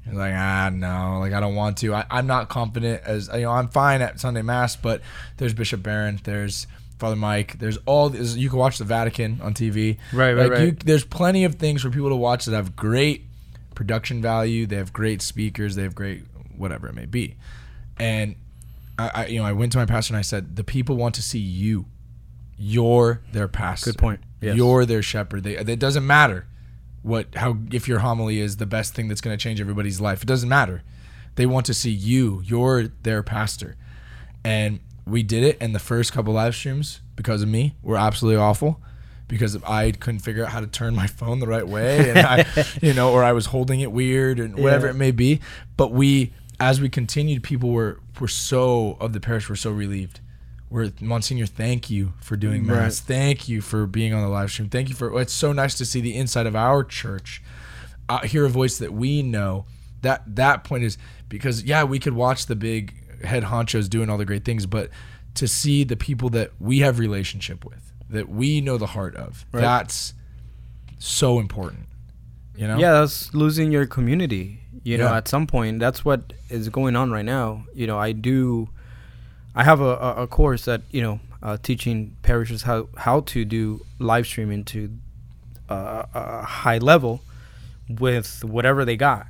He's like, ah, no, like I don't want to. I, I'm not confident as you know. I'm fine at Sunday Mass, but there's Bishop Barron, there's Father Mike, there's all. There's, you can watch the Vatican on TV. Right, right, like You, right. there's plenty of things for people to watch that have great production value. They have great speakers. They have great whatever it may be. And I, I you know, I went to my pastor and I said, the people want to see you. You're their pastor. Good point. Yes. You're their shepherd. They, it doesn't matter what how if your homily is the best thing that's going to change everybody's life. It doesn't matter. They want to see you. You're their pastor. And we did it and the first couple live streams because of me were absolutely awful because I couldn't figure out how to turn my *laughs* phone the right way and I *laughs* you know or I was holding it weird and whatever Yeah. it may be. But we as we continued people were were so of the parish were so relieved. where Monsignor, thank you for doing Right. mass. Thank you for being on the live stream. Thank you for. It's so nice to see the inside of our church. Uh, hear a voice that we know. That that point is because yeah, we could watch the big head honchos doing all the great things, but to see the people that we have relationship with, that we know the heart of, Right. that's so important. You know? Yeah, that's losing your community. You know, Yeah. at some point, that's what is going on right now. You know, I do, I have a, a, a course that you know, uh, teaching parishes how how to do live streaming to uh, a high level with whatever they got.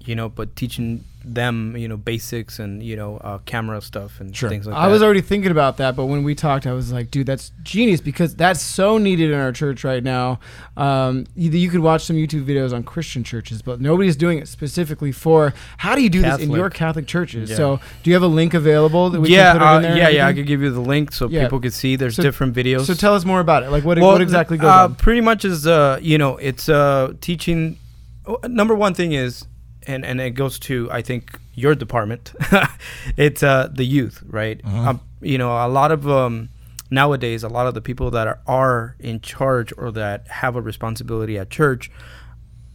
You know, but teaching them, you know, basics and you know, uh, camera stuff and Sure. things like I that. I was already thinking about that, but when we talked, I was like, dude, that's genius because that's so needed in our church right now. Um, you, you could watch some YouTube videos on Christian churches, but nobody's doing it specifically for how do you do this in your Catholic churches? Yeah. So, do you have a link available that we yeah, can put it uh, in there? yeah, yeah. I could give you the link so Yeah. people could see. There's So- different videos. So, tell us more about it. Like, what, Well, what exactly goes uh, on? Pretty much is uh, you know, it's uh, teaching. oh, Number one thing is, and and it goes to I think your department. *laughs* it's uh, the youth, right? Uh-huh. Um, you know, a lot of um, nowadays, a lot of the people that are, are in charge or that have a responsibility at church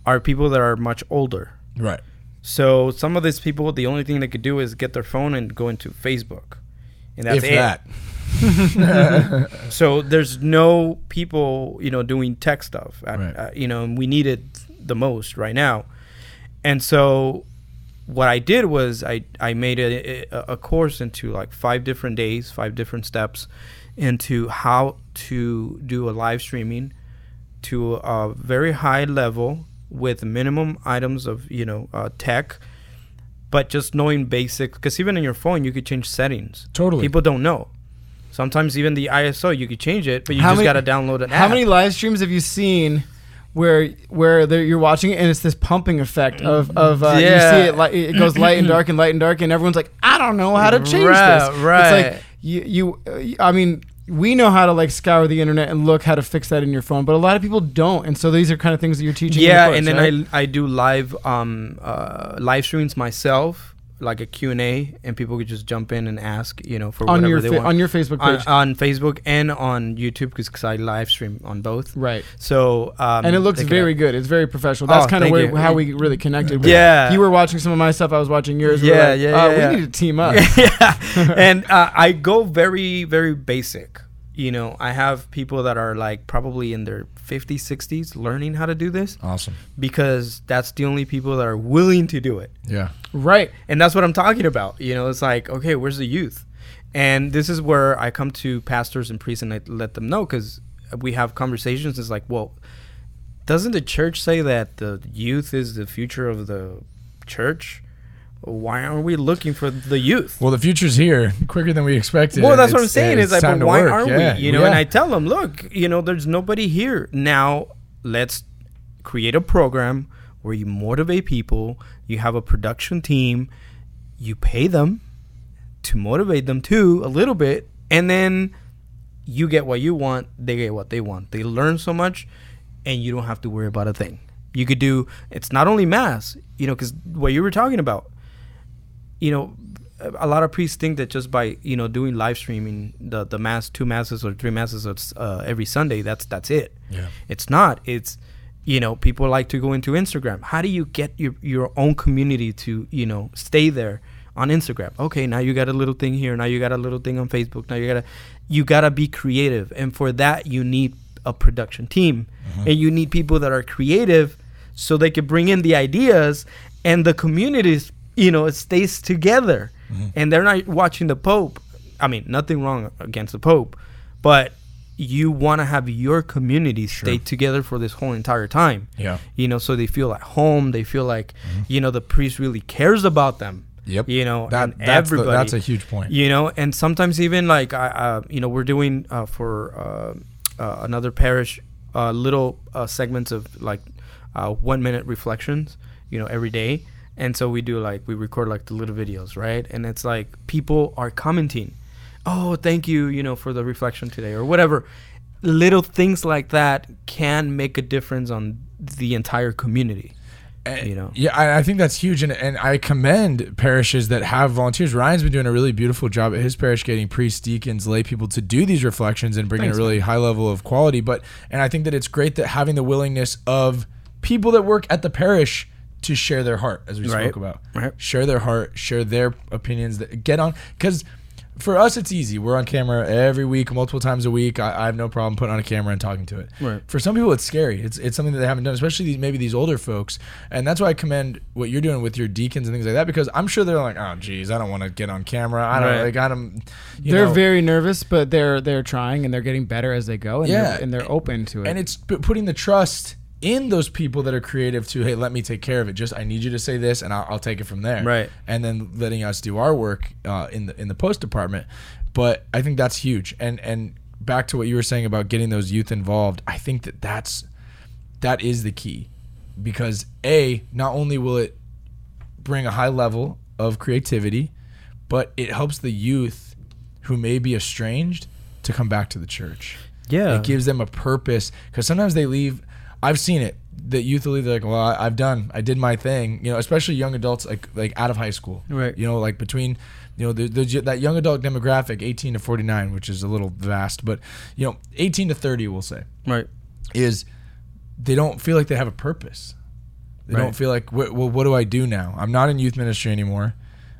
are people that are much older. Right. So some of these people, the only thing they could do is get their phone and go into Facebook, and that's if it. that. *laughs* So there's no people, you know, doing tech stuff. At, Right. uh, you know, and we need it the most right now. And so what I did was I, I made a, a, course into like five different days, five different steps into how to do a live streaming to a very high level with minimum items of, you know, uh, tech, but just knowing basic, because even in your phone, you could change settings. Totally. People don't know. Sometimes even the ISO you could change it, but you How just got to download an How app. many live streams have you seen where where you're watching it and it's this pumping effect of of uh, you see it like it goes light and dark and light and dark and everyone's like I don't know how to change Right, this. right. It's like you you uh, I mean we know how to like scour the internet and look how to fix that in your phone, but a lot of people don't. And so these are kind of things that you're teaching. yeah, course, and then right? I I do live um uh live streams myself, like a Q and people could just jump in and ask, you know, for on whatever your they fa- want on your Facebook page, on Facebook and on YouTube because I live stream on both. right? So um, and it looks very good. It's very professional. That's Oh, kind of where how we really connected. Yeah. you were watching some of my stuff. I was watching yours. Yeah, like, yeah, uh, yeah, yeah. We need to team up. *laughs* yeah, *laughs* and uh, I go very very basic. You know, I have people that are like probably in their 50s, 60s learning how to do this Awesome. because that's the only people that are willing to do it. Yeah. Right. And that's what I'm talking about. You know, it's like, okay, where's the youth? And this is where I come to pastors and priests and I let them know because we have conversations. It's like, well, doesn't the church say that the youth is the future of the church? Why aren't we looking for the youth? Well, the future's here quicker than we expected. Well, that's what I'm saying. it's Is like, but why work. aren't Yeah. we? You know, and I tell them, look, you know, there's nobody here now. Let's create a program where you motivate people. You have a production team. You pay them to motivate them too a little bit, and then you get what you want. They get what they want. They learn so much, and you don't have to worry about a thing. You could do. It's not only mass, you know, because what you were talking about you know, a lot of priests think that just by you know doing live streaming the the mass, two masses or three masses uh, every Sunday, that's that's it. Yeah. It's not. It's you know people like to go into Instagram. How do you get your your own community to you know stay there on Instagram? Okay, now you got a little thing here. Now you got a little thing on Facebook. Now you gotta you gotta be creative, and for that you need a production team, and you need people that are creative, so they can bring in the ideas, and the communities you know it stays together, and they're not watching the Pope. I mean, nothing wrong against the Pope, but you want to have your community stay together for this whole entire time. Yeah. You know, so they feel at home. They feel like, you know, the priest really cares about them. Yep. You know, That, and that's, the, that's a huge point. You know, and sometimes even like, I, uh, you know, we're doing uh, for uh, uh, another parish uh, little uh, segments of like uh, one minute reflections, you know, every day. And so we do like, we record like the little videos, right? And it's like people are commenting, oh, thank you, you know, for the reflection today or whatever. Little things like that can make a difference on the entire community. And- you know. Yeah, I, I think that's huge, and and I commend parishes that have volunteers. Ryan's been doing a really beautiful job at his parish, getting priests, deacons, lay people to do these reflections and bringing Thanks, a really high level of quality. But and I think that it's great that having the willingness of people that work at the parish to share their heart, as we Right. spoke about, Right. share their heart, share their opinions, that get on because. For us, it's easy. We're on camera every week, multiple times a week. I, I have no problem putting on a camera and talking to it. Right. For some people, it's scary. It's it's something that they haven't done, especially these, maybe these older folks. And that's why I commend what you're doing with your deacons and things like that, because I'm sure they're like, oh, geez, I don't want to get on camera. I don't Right. like, I don't. They're know. very nervous, but they're they're trying and they're getting better as they go, and Yeah. they're, and they're open to it. and it's putting the trust in those people that are creative to hey let me take care of it. Just i need you to say this and i'll, I'll take it from there. Right. and then letting us do our work uh, in the in the post department. But i think that's huge. And and back to what you were saying about getting those youth involved i think that that's that is the key. Because a not only will it bring a high level of creativity but it helps the youth who may be estranged to come back to the church. Yeah. it gives them a purpose. Because sometimes they leave i've seen it that youth will they're like well I, i've done i did my thing you know especially young adults like like out of high school Right. you know like between you know the, the, that young adult demographic 18 to 49 which is a little vast but you know 18 to 30 we'll say right. is they don't feel like they have a purpose. They Right. don't feel like, well, what do I do now? I'm not in youth ministry anymore.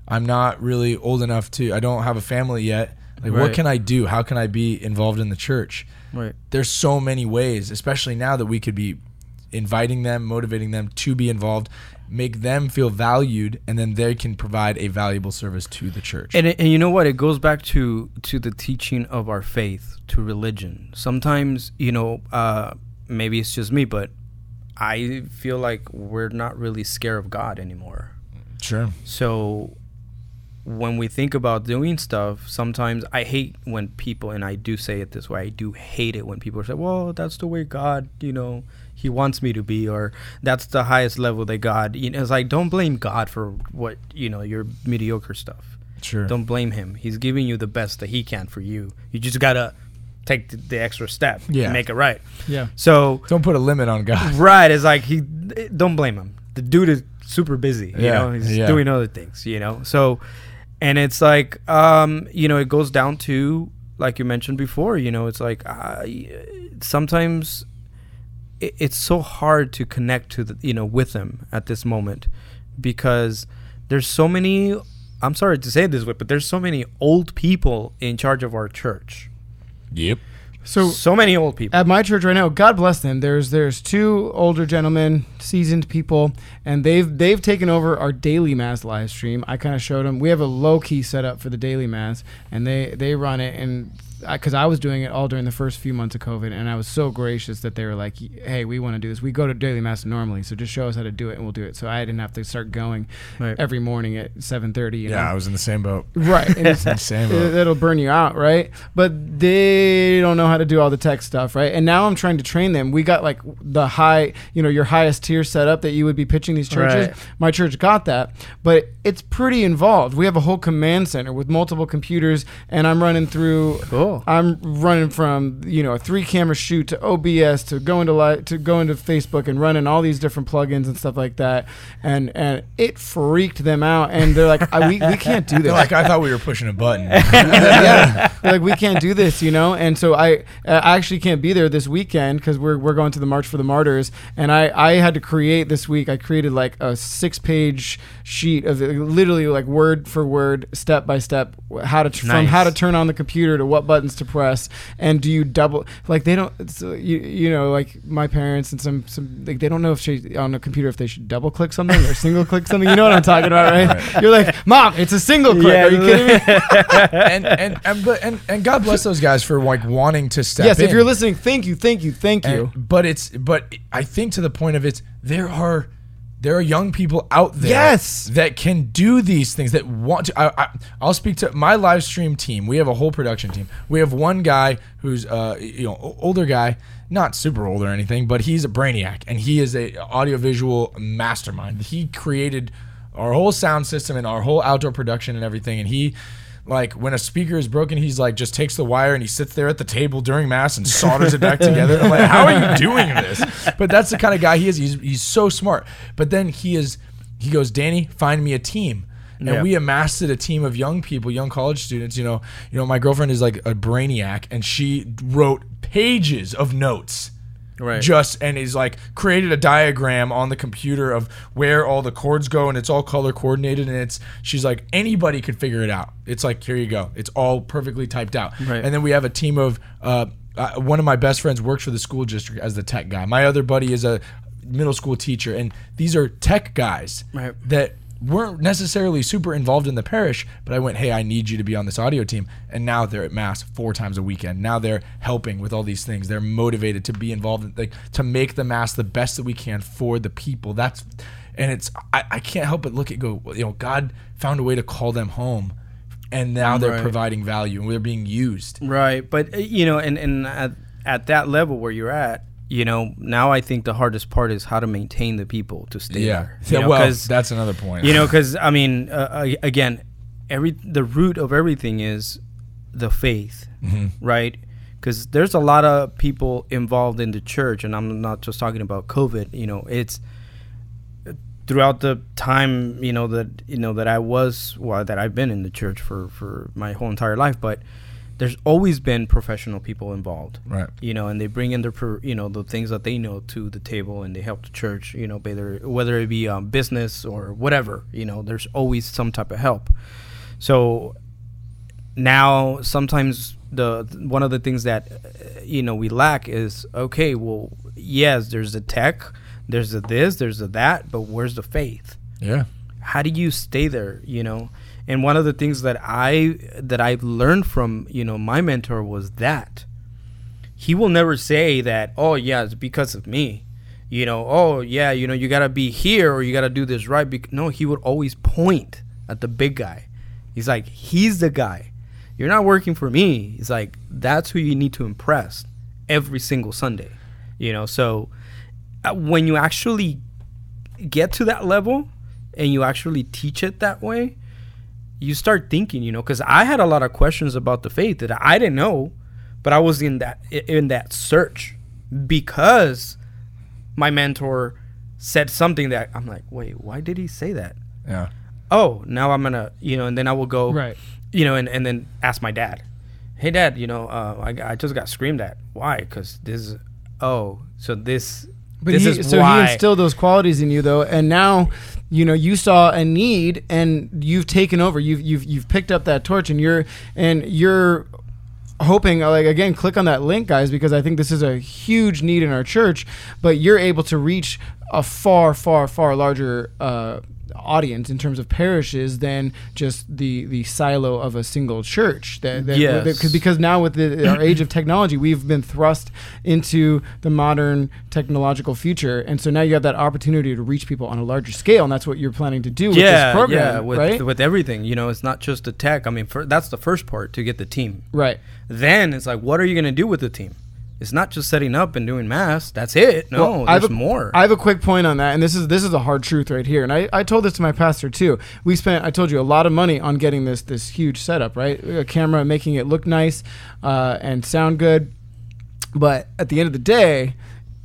I'm not really old enough to. I don't have a family yet. Like, what can I do? How can I be involved in the church? Right. There's so many ways, especially now that we could be inviting them, motivating them to be involved, make them feel valued, and then they can provide a valuable service to the church. And, and you know what? It goes back to to the teaching of our faith, to religion. Sometimes, you know, uh, maybe it's just me, but I feel like we're not really scared of God anymore. sure. So when we think about doing stuff, sometimes I hate when people, and I do say it this way, I do hate it when people say, well, that's the way God, you know, He wants me to be, or that's the highest level that God, you know, it's like, don't blame God for what, you know, your mediocre stuff. Sure. Don't blame Him. He's giving you the best that He can for you. You just got to take the, the extra step Yeah. and make it right. yeah. So, Don't put a limit on God. *laughs* right it's like he eh, don't blame him the dude is super busy you Yeah, know he's yeah. doing other things you know so and it's like um you know it goes down to like you mentioned before you know it's like uh, sometimes it, it's so hard to connect to the you know with them at this moment because there's so many i'm sorry to say it this way but there's so many old people in charge of our church Yep. So so many old people at my church right now, God bless them. There's there's two older gentlemen, seasoned people, and they've they've taken over our daily mass live stream. I kind of showed them. We have a low key setup for the daily mass, and they they run it. And because I, was doing it all during the first few months of COVID, and I was so gracious that they were like, "Hey, we want to do this. We go to daily mass normally, so just show us how to do it, and we'll do it." So I didn't have to start going Right. every morning at seven thirty. Yeah, I was in the same boat. Right. And *laughs* it's, Same it, boat. it'll burn you out, right? But they don't know how to do all the tech stuff, right? And now I'm trying to train them. We got like the high, you know, your highest tier setup that you would be pitching these churches. Right. My church got that, but it's pretty involved. We have a whole command center with multiple computers, and I'm running through. Cool. Oh. I'm running from you know a three camera shoot to OBS to go into li- to go into Facebook and running all these different plugins and stuff like that, and and it freaked them out, and they're like, I, we we can't do *laughs* this They're like, I thought we were pushing a button. *laughs* yeah, They're like we can't do this, you know. And so I, uh, I actually can't be there this weekend because we're we're going to the March for the Martyrs, and I I had to create this week. I created like a six page sheet of literally like word for word, step by step, how to from Nice. how to turn on the computer to what buttons to press, and do you double like they don't it's, uh, you you know like my parents and some some like they don't know if she on a computer if they should double click something or single click something. You know what I'm talking about, right? You're like, mom, it's a single click. Yeah. Are you kidding me? *laughs* and, and and but and and God bless those guys for like wanting to step yes, in. if you're listening, thank you, thank you, thank you. And- but it's but I think to the point of it's there are there are young people out there Yes. that can do these things that want to I, I, I'll speak to my live stream team. We have a whole production team. We have one guy who's uh you know older guy not super old or anything but he's a brainiac and he is a audiovisual mastermind. He created our whole sound system and our whole outdoor production and everything and he like when a speaker is broken, he's like just takes the wire and he sits there at the table during mass and solders it back together. I'm like, how are you doing this? But that's the kind of guy he is. He's he's so smart. But then he is he goes, Danny, find me a team. And Yeah. we amassed a team of young people, young college students. You know, you know, my girlfriend is like a brainiac, and she wrote pages of notes Right. just and is like created a diagram on the computer of where all the cords go and it's all color coordinated and it's she's like anybody could figure it out it's like here you go it's all perfectly typed out Right. and then we have a team of uh, uh, one of my best friends works for the school district as the tech guy my other buddy is a middle school teacher and these are tech guys Right. that weren't necessarily super involved in the parish, but I went, hey, I need you to be on this audio team. And now they're at mass four times a weekend. Now they're helping with all these things. They're motivated to be involved in like to make the mass the best that we can for the people. That's and it's I, I can't help but look at go, you know, God found a way to call them home. And now they're Right. providing value and they're being used. Right, but uh, you know, and and at, at that level where you're at, you know, now I think the hardest part is how to maintain the people to stay Yeah. there. You Yeah, know, well, that's another point. you know, because I mean, uh, again, every the root of everything is the faith, Mhm. right? Because there's a lot of people involved in the church, and I'm not just talking about COVID. You know, it's throughout the time you know that you know that I was well that I've been in the church for for my whole entire life, but there's always been professional people involved Right. you know, and they bring in their, per, you know, the things that they know to the table, and they help the church, you know, whether whether it be um, business or whatever, you know, there's always some type of help. So now, sometimes the one of the things that you know we lack is okay. Well, yes, there's the tech, there's the this, there's the that, but where's the faith? Yeah. how do you stay there you know and one of the things that i that i've learned from you know my mentor was that he will never say that oh yeah it's because of me. You know oh yeah you know you gotta be here or you gotta do this right. Bec- no he would always point at the big guy. He's like he's the guy. You're not working for me. He's like that's who you need to impress every single sunday. You know so uh, when you actually get to that level and you actually teach it that way, you start thinking, you know, because I had a lot of questions about the faith that I didn't know, but I was in that in that search because my mentor said something that I'm like, wait, why did he say that? Yeah. Oh, now I'm gonna, you know, and then I will go, Right. you know, and, and then ask my dad, hey, dad, you know, uh, I, I just got screamed at. Why? Because this is, oh, so this, But this he, is so why. he instilled those qualities in you though, and now, you know, you saw a need and you've taken over. You've you've you've picked up that torch and you're and you're hoping like again click on that link guys because i think this is a huge need in our church but you're able to reach a far far far larger uh, audience in terms of parishes than just the the silo of a single church that, that, Yes. that- because now with the, our age of technology we've been thrust into the modern technological future and so now you have that opportunity to reach people on a larger scale and that's what you're planning to do with yeah, this program yeah, with, right with everything. You know, it's not just the tech. I mean, for, that's the first part to get the team. right Then it's like, what are you going to do with the team? It's not just setting up and doing mass. That's it. No, Well, I have there's a- more. I have a quick point on that, and this is this is a hard truth right here. And I, I told this to my pastor too. We spent I told you a lot of money on getting this this huge setup, right? A camera, making it look nice uh, and sound good. But at the end of the day,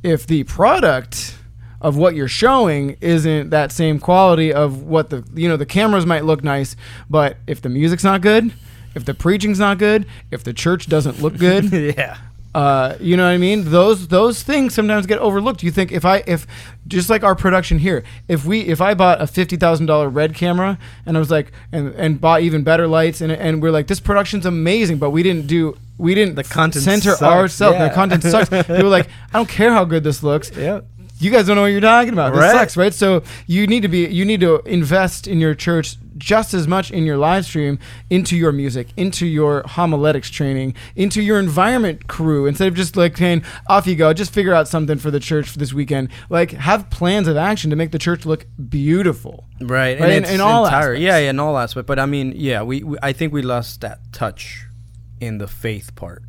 if the product of what you're showing isn't that same quality of what the you know the cameras might look nice, but if the music's not good, if the preaching's not good, if the church doesn't look good, *laughs* yeah. Uh, you know what I mean? Those those things sometimes get overlooked. You think if I if just like our production here, if we if I bought a fifty thousand dollar red camera and I was like and and bought even better lights and and we're like this production's amazing, but we didn't do we didn't The content center sucks, ourselves. yeah. The content sucks. *laughs* People were like, I don't care how good this looks. Yeah. You guys don't know what you're talking about. This Right. sucks, right? So you need to be you need to invest in your church just as much in your live stream into your music, into your homiletics training, into your environment crew. Instead of just like saying, off you go, just figure out something for the church for this weekend. Like have plans of action to make the church look beautiful. Right, Right, in- it's in all entire, aspects. yeah, yeah, in all aspects. But I mean, yeah, we, we I think we lost that touch in the faith part,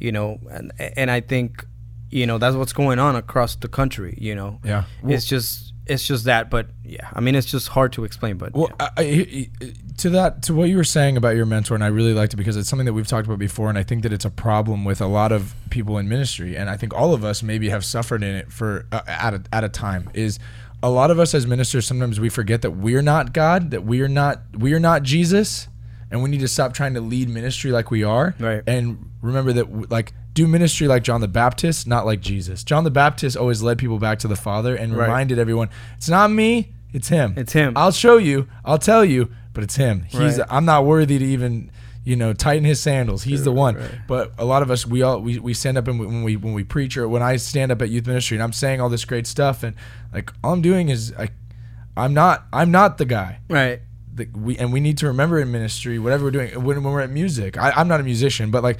you know, and and I think, you know, that's what's going on across the country. You know, Yeah. it's just it's just that. But yeah, I mean, it's just hard to explain. But Well, yeah. I, I, to that to what you were saying about your mentor and i really liked it because it's something that we've talked about before and i think that it's a problem with a lot of people in ministry and i think all of us maybe have suffered in it for uh, at, a, at a time is a lot of us as ministers sometimes we forget that we're not god that we're not we're not jesus and we need to stop trying to lead ministry like we are Right. and remember that like do ministry like john the baptist not like jesus john the baptist always led people back to the father and Right. reminded everyone it's not me it's him It's him. I'll show you. I'll tell you, but it's him. He's. Right. I'm not worthy to even, you know, tighten his sandals. He's the one. right. But a lot of us, we all we, we stand up and we, when we when we preach or when I stand up at youth ministry and I'm saying all this great stuff and like all I'm doing is I, I'm not I'm not the guy. Right. The, we and we need to remember in ministry whatever we're doing when, when we're at music. I, I'm not a musician, but like.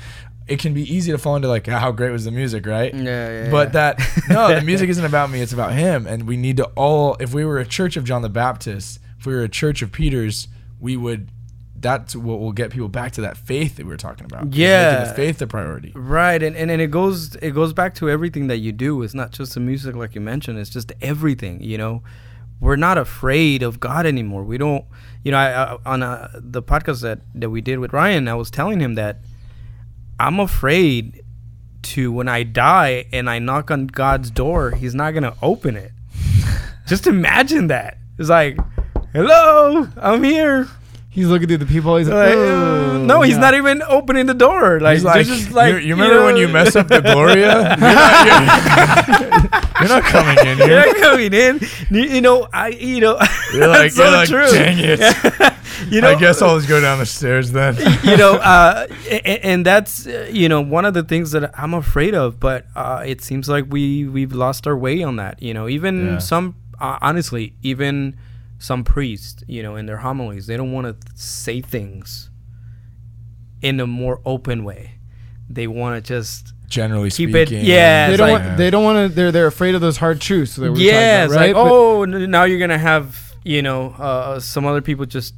It can be easy to fall into like how great was the music, right? Yeah, yeah, But yeah. that no, the *laughs* music isn't about me; it's about him. And we need to all. If we were a church of John the Baptist, if we were a church of Peter's, we would. That's what will get people back to that faith that we were talking about. Yeah. making the faith the priority. Right, and, and and it goes it goes back to everything that you do. It's not just the music, like you mentioned. It's just everything. You know, we're not afraid of God anymore. We don't. You know, I, I on uh the podcast that that we did with Ryan, I was telling him that I'm afraid to when I die and I knock on God's door, He's not gonna open it. *laughs* just imagine that. It's like, hello, I'm here. He's looking through the people. He's like, "Oh, no, he's yeah." not even opening the door. Like, He's like, just like you, you remember when you mess up the Gloria? *laughs* You're not, you're- *laughs* you're not coming in Here. You're not coming in. You, you know, I, you know, You're like, so you're like, true. dang it. You know, I guess I'll just go down the stairs then. *laughs* you know, uh, and, and that's uh, you know one of the things that I'm afraid of. But uh, it seems like we we've lost our way on that. You know, even Yeah. some uh, honestly, even some priests, you know, in their homilies, they don't want to say things in a more open way. They want to just Generally Keep it- yeah, They don't. like- want, they don't want to. They're they're afraid of those hard truths. That we were yeah, about, right? like oh, n- now you're gonna have you know uh, some other people just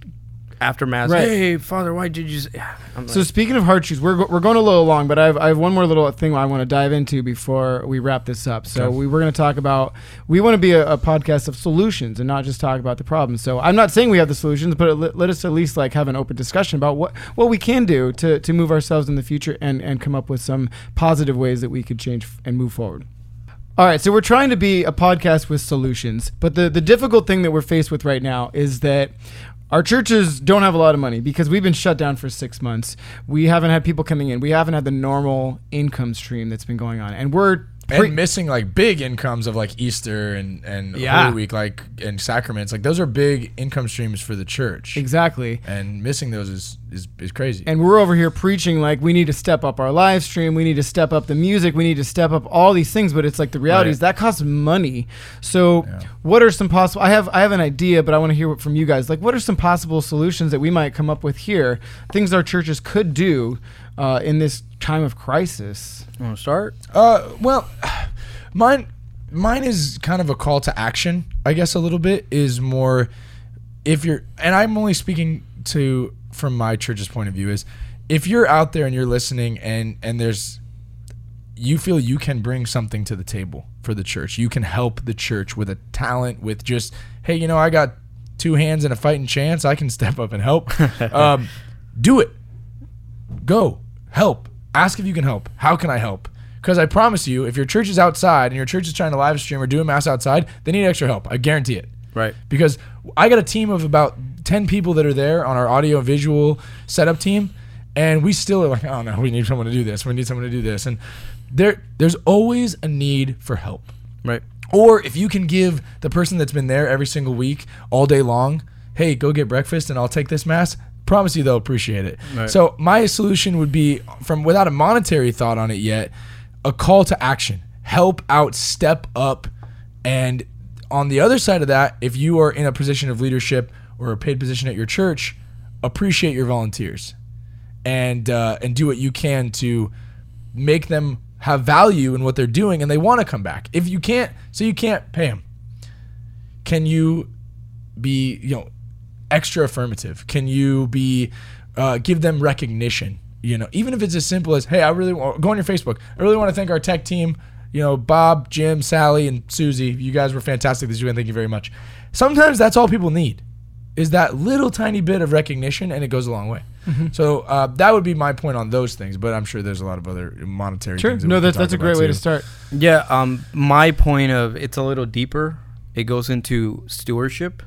after mass. Right. Hey, Father, why did you? I'm So speaking of hard shoes, we're, go- we're going a little long, but I have, I have one more little thing I want to dive into before we wrap this up. So Okay. we were going to talk about we want to be a, a podcast of solutions and not just talk about the problems. So I'm not saying we have the solutions, but let, let us at least like have an open discussion about what, what we can do to, to move ourselves in the future and, and come up with some positive ways that we could change and move forward. All right, so we're trying to be a podcast with solutions, but the, the difficult thing that we're faced with right now is that our churches don't have a lot of money because we've been shut down for six months. We haven't had people coming in. We haven't had the normal income stream that's been going on, and we're pre- and missing like big incomes of like Easter and and Yeah. Holy Week, like and sacraments, like those are big income streams for the church. exactly. And missing those is is, is crazy. And we're over here preaching like we need to step up our live stream, we need to step up the music, we need to step up all these things, but it's like the reality Right. is that costs money. So Yeah. what are some possible I have I have an idea, but I want to hear from you guys. Like what are some possible solutions that we might come up with here? Things our churches could do uh, in this time of crisis. You want to start? Uh, well, *sighs* mine mine is kind of a call to action. I guess a little bit is more if you're, and I'm only speaking to from my church's point of view is if you're out there and you're listening and and there's you feel you can bring something to the table for the church. You can help the church with a talent, with just, hey, you know, I got two hands and a fighting chance. I can *laughs* step up and help. *laughs* um, do it. Go. Help. Ask if you can help. How can I help? Because I promise you, if your church is outside and your church is trying to live stream or do a mass outside, they need extra help. I guarantee it Right. because I got a team of about 10 people that are there on our audio visual setup team and we still are like oh no we need someone to do this we need someone to do this and there there's always a need for help Right. or if you can give the person that's been there every single week all day long hey go get breakfast and I'll take this mass promise you they'll appreciate it Right. so my solution would be from without a monetary thought on it yet a call to action help out step up and on the other side of that if you are in a position of leadership or a paid position at your church appreciate your volunteers and uh, and do what you can to make them have value in what they're doing and they want to come back. If you can't, so you can't pay them. Can you be you know extra affirmative? Can you be uh, give them recognition? You know, even if it's as simple as hey, I really want, go on your Facebook. I really want to thank our tech team. You know, Bob, Jim, Sally, and Susie. You guys were fantastic this weekend. Thank you very much. Sometimes that's all people need is that little tiny bit of recognition, and it goes a long way. So uh, that would be my point on those things. But I'm sure there's a lot of other monetary. Sure. things that No, that's that's a great way to start. Yeah, um, my point of it's a little deeper. It goes into stewardship.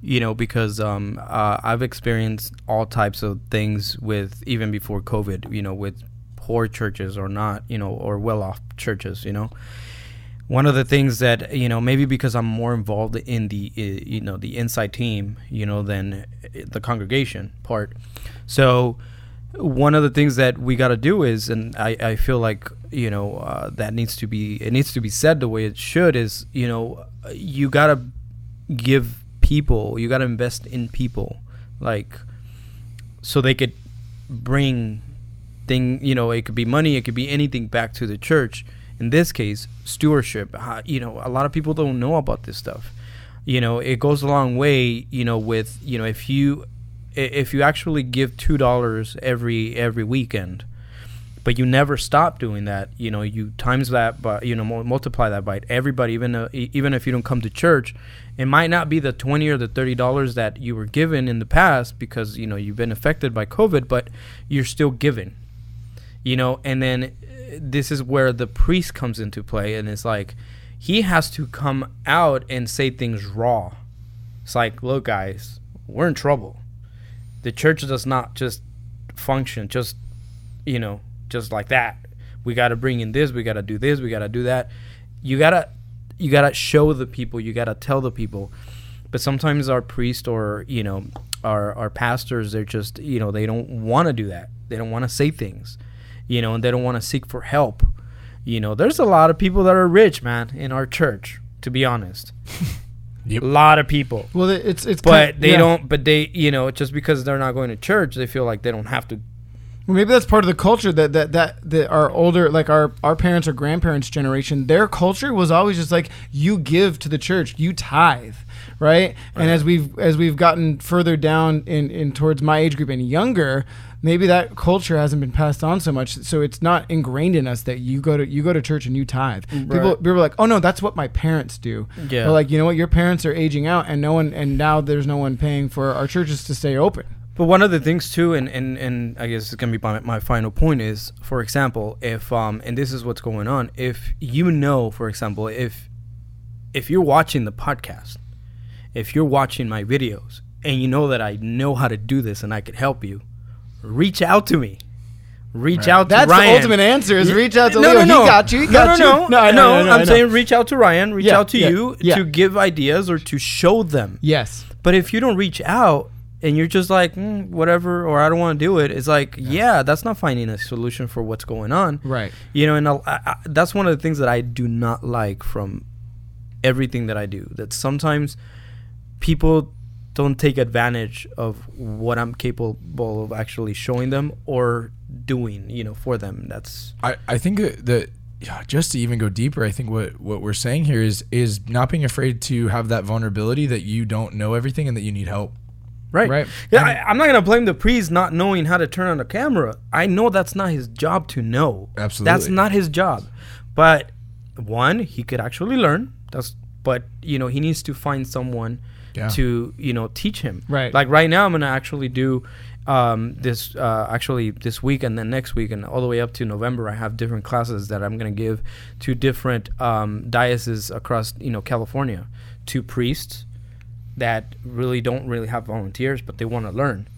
You know, because um, uh, I've experienced all types of things with even before COVID. You know, with poor churches or not, you know, or well-off churches. You know, one of the things that you know maybe because I'm more involved in the uh, you know the inside team, you know, than uh, the congregation part. So one of the things that we got to do is and I, I feel like you know uh, that needs to be it needs to be said the way it should is you know you got to give people. You got to invest in people. Like so they could bring thing you know it could be money it could be anything back to the church. In this case stewardship. You know a lot of people don't know about this stuff. You know it goes a long way you know with you know if you if you actually give two dollars every every weekend but you never stop doing that you know you times that by you know multiply that by everybody even uh, even if you don't come to church it might not be the 20 or the 30 dollars that you were given in the past because you know you've been affected by covid but you're still giving you know? And then uh, this is where the priest comes into play and it's like he has to come out and say things raw. It's like look guys we're in trouble. The church does not just function just you know just like that. We got to bring in this we got to do this we got to do that. You got to you got to show the people you got to tell the people. But sometimes our priest or you know our our pastors they're just you know they don't want to do that. They don't want to say things you know and they don't want to seek for help. You know there's a lot of people that are rich man in our church to be honest. *laughs* Yep. a lot of people. Well, it's it's but kind- they yeah. don't but they you know just because they're not going to church they feel like they don't have to Well, maybe that's part of the culture that that that, that our older like our our parents or grandparents generation their culture was always just like you give to the church you tithe right, and as we've as we've gotten further down in in towards my age group and younger maybe that culture hasn't been passed on so much. So it's not ingrained in us that you go to you go to church and you tithe. People Right. people are like oh no that's what my parents do. Yeah. But like you know what? Your parents are aging out and no one and now there's no one paying for our churches to stay open But one of the things too, and, and, and I guess it's gonna be my, my final point is, for example, if um and this is what's going on, if you know, for example, if if you're watching the podcast, if you're watching my videos, and you know that I know how to do this and I could help you, reach out to me. Reach out to that's Ryan. the ultimate answer is reach out to no, Leo no, no. he got you he got no, you no, I no, know, I know, I I'm know. saying reach out to Ryan, reach Yeah, out to yeah, you yeah. to give ideas or to show them. Yes. But if you don't reach out and you're just like mm, whatever, or I don't want to do it, it's like yeah, that's not finding a solution for what's going on. Right. You know, and I, I, that's one of the things that I do not like from everything that I do. That sometimes people don't take advantage of what I'm capable of actually showing them or doing. You know, for them. That's I, I think that, that yeah, just to even go deeper, I think what, what we're saying here is is not being afraid to have that vulnerability that you don't know everything and that you need help. Right. Right. Yeah, I, I'm not gonna blame the priest not knowing how to turn on the camera. I know that's not his job to know. Absolutely. That's not his job. But one, he could actually learn. That's but you know he needs to find someone Yeah. to you know teach him. Right. Like right now, I'm gonna actually do um, this uh, actually this week and then next week and all the way up to November. I have different classes that I'm gonna give to different um, dioceses across you know California to priests that really don't really have volunteers, but they want to learn.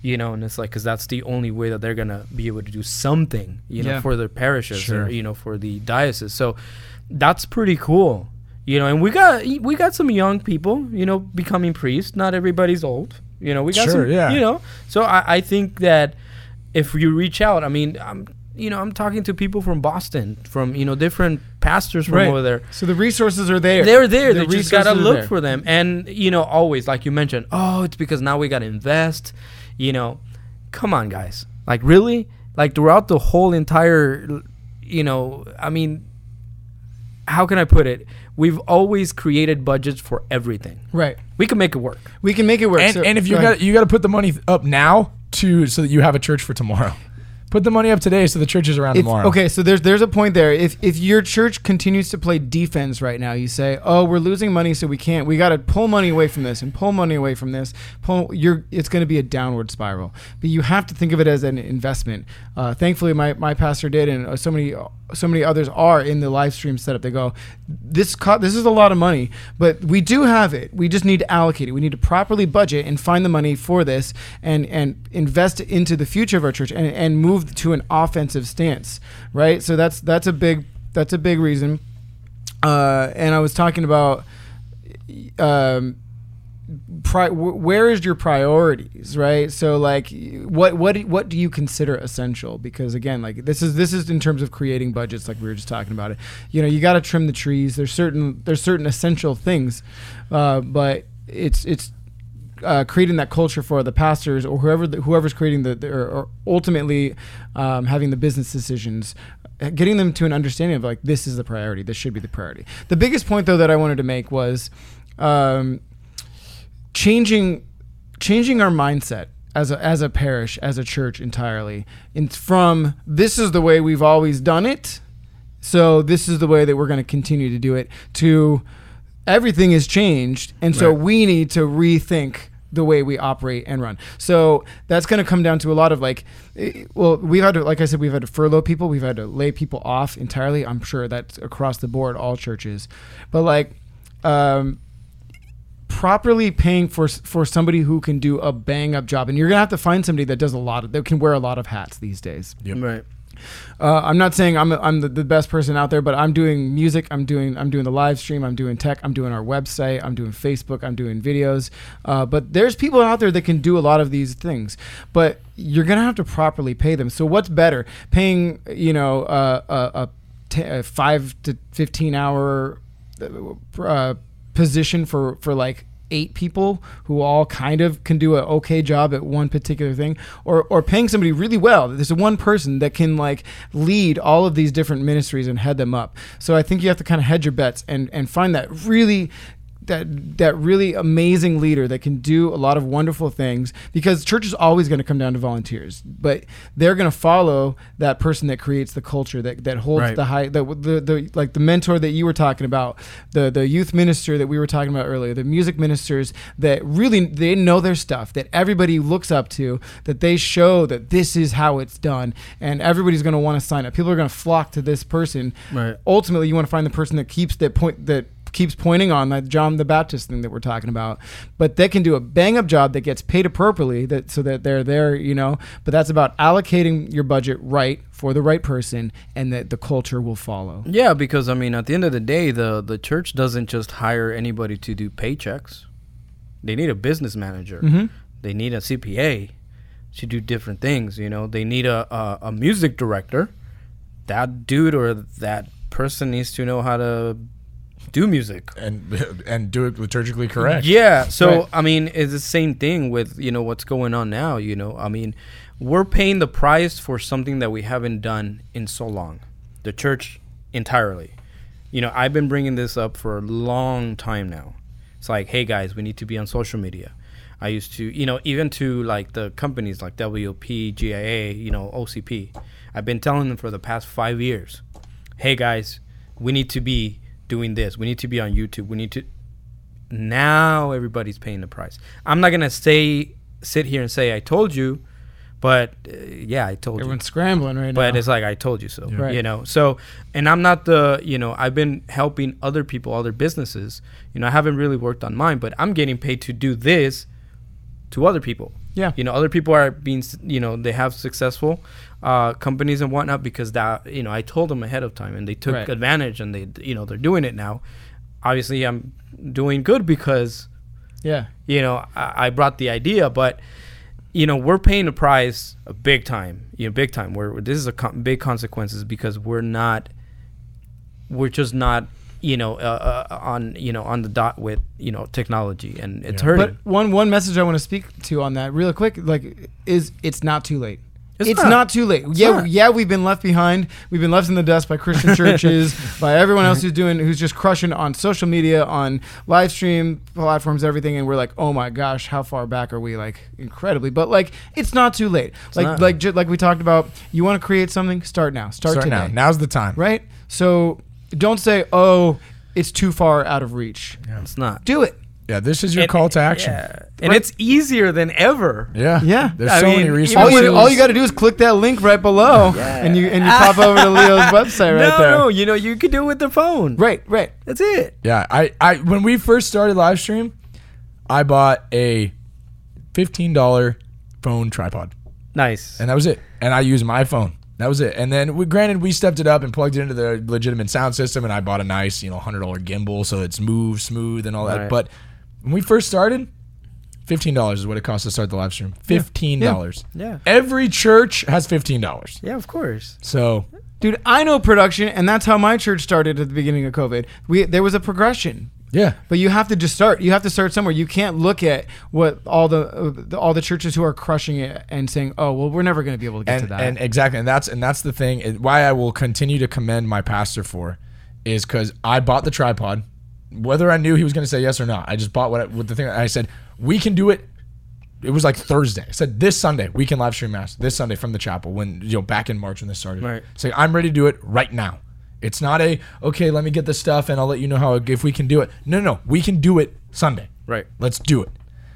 You know, and it's like because that's the only way that they're gonna be able to do something, you know, Yeah. for their parishes Sure. or you know for the diocese. So that's pretty cool, you know. And we got we got some young people, you know, becoming priests. Not everybody's old, you know. We got Sure, some, yeah. you know. So I, I think that if you reach out, I mean, I'm you know I'm talking to people from Boston, from you know different pastors from Right. over there. So the resources are there. They're there. The they just gotta look for them, and you know, always like you mentioned. Oh, it's because now we gotta invest. You know, come on, guys. Like really, like throughout the whole entire, you know, I mean, how can I put it? We've always created budgets for everything. Right. We can make it work. We can make it work. And, So- and if you got you got to put the money up now to so that you have a church for tomorrow. Put the money up today so the church is around If- tomorrow. okay, so there's there's a point there. If if your church continues to play defense right now, you say, "Oh, we're losing money, so we can't. We got to pull money away from this and pull money away from this. Pull. You're. It's going to be a downward spiral. But you have to think of it as an investment. Uh, thankfully, my, my pastor did, and uh, so many so many others are in the live stream setup. They go, this co- this is a lot of money, but we do have it. We just need to allocate it. We need to properly budget and find the money for this, and and invest into the future of our church, and and move to an offensive stance, right? So that's that's a big that's a big reason. Uh, and I was talking about. Um, pri- where is your priorities right? So like what what what do you consider essential? Because again like this is this is in terms of creating budgets like we were just talking about it. You know you got to trim the trees. There's certain there's certain essential things uh, but it's it's uh, creating that culture for the pastors or whoever the, whoever's creating the, the or, or ultimately um, having the business decisions uh, getting them to an understanding of like this is the priority. This should be the priority. The biggest point though that i wanted to make was um, changing changing our mindset as a as a parish as a church entirely. And from this is the way we've always done it so this is the way that we're going to continue to do it to everything has changed and so Right. we need to rethink the way we operate and run. So that's going to come down to a lot of like eh, well we've had to like i said we've had to furlough people we've had to lay people off entirely. I'm sure that's across the board all churches. But like um properly paying for for somebody who can do a bang up job, and you're gonna have to find somebody that does a lot of that can wear a lot of hats these days. Yep. Right. Uh, I'm not saying I'm I'm the, the best person out there, but I'm doing music. I'm doing I'm doing the live stream. I'm doing tech. I'm doing our website. I'm doing Facebook. I'm doing videos. Uh, but there's people out there that can do a lot of these things, but you're gonna have to properly pay them. So what's better, paying you know uh, a, a, t- a five to fifteen hour uh, position for for like eight people who all kind of can do an okay job at one particular thing or or paying somebody really well. There's one person that can like lead all of these different ministries and head them up. So i think you have to kind of hedge your bets and and find that really that that really amazing leader that can do a lot of wonderful things because church is always going to come down to volunteers but they're going to follow that person that creates the culture that that holds Right. the high the, the the like the mentor that you were talking about the the youth minister that we were talking about earlier the music ministers that really they know their stuff that everybody looks up to that they show that this is how it's done and everybody's going to want to sign up people are going to flock to this person Right. ultimately you want to find the person that keeps that point that keeps pointing on that John the Baptist thing that we're talking about but they can do a bang up job that gets paid appropriately that so that they're there you know but that's about allocating your budget right for the right person and that the culture will follow Yeah, because I mean, at the end of the day, the the church doesn't just hire anybody to do paychecks. They need a business manager. Mhm. They need a CPA to do different things. You know, they need a, a a music director. That dude or that person needs to know how to do music. and *laughs* and do it liturgically correct. Yeah. So Right. I mean, it's the same thing with you know what's going on now. You know, I mean, we're paying the price for something that we haven't done in so long. The church entirely. You know, I've been bringing this up for a long time now. It's like, hey guys, we need to be on social media. I used to, you know, even to like the companies like WP, GIA, you know, OCP. I've been telling them for the past five years, hey guys, we need to be doing this. We need to be on YouTube. We need to now everybody's paying the price. I'm not gonna say sit here and say I told you, but uh, yeah, I told everyone's you. Everyone's scrambling right But now But it's like I told you so, Yeah. Right. you know. So, and I'm not the, you know, I've been helping other people, other businesses. You know, I haven't really worked on mine, but I'm getting paid to do this to other people. yeah You know, other people are being, you know, they have successful uh, companies and whatnot because that, you know, I told them ahead of time and they took Right. advantage and they, you know, they're doing it now. Obviously, I'm doing good because yeah you know, I, I brought the idea, but you know, we're paying the price a big time, you know, big time. Where this is a con- big consequences because we're not, we're just not, you know, uh, uh, on you know on the dot with you know technology, and it's Yeah. hurting. But one one message I want to speak to on that real quick, like, is it's not too late. It's, It's not. not. too late. yeah, not. yeah, we've been left behind. We've been left in the dust by Christian *laughs* churches, by everyone else who's doing, who's just crushing on social media, on live stream platforms, everything. And we're like, oh my gosh, how far back are we? Like incredibly, but like it's not too late. like not. like ju- like we talked about. You want to create something? Start now. Start, Start today. now. Now's the time. Right. So don't say, oh, it's too far out of reach. It's not. Do it. Yeah, this is your And- call to action. Yeah. And it's easier than ever. Yeah. Yeah. There's I so mean, many even resources. All you, all you got to do is click that link right below, *laughs* and you and you pop over to Leo's *laughs* website right no, there. no, you know, you could do it with the phone. Right, right. That's it. Yeah, I, I when we first started live stream, I bought a fifteen dollar phone tripod, Nice. and that was it. And I used my phone. That was it. And then we granted we stepped it up and plugged it into the legitimate sound system, and I bought a nice you know hundred dollar gimbal so it's move smooth and all that. Right. But when we first started, fifteen dollars is what it cost to start the live stream. Fifteen dollars. Yeah. Every church has fifteen dollars. Yeah, of course. So Dude, I know production, and that's how my church started at the beginning of COVID. We there was a progression, yeah, but you have to just start. You have to start somewhere. You can't look at what all the, uh, the all the churches who are crushing it and saying, "Oh, well, we're never going to be able to get to that." and exactly, and that's and that's the thing. and Why I will continue to commend my pastor for is because I bought the tripod, whether I knew he was going to say yes or not. I just bought what, I, what the thing. I said we can do it. It was like Thursday. I said this Sunday we can live stream mass this Sunday from the chapel when you know back in March when this started. Right. Say I'm ready to do it right now. It's not a okay. Let me get the stuff and I'll let you know how if we can do it. No, no, no. We can do it Sunday. Right. Let's do it.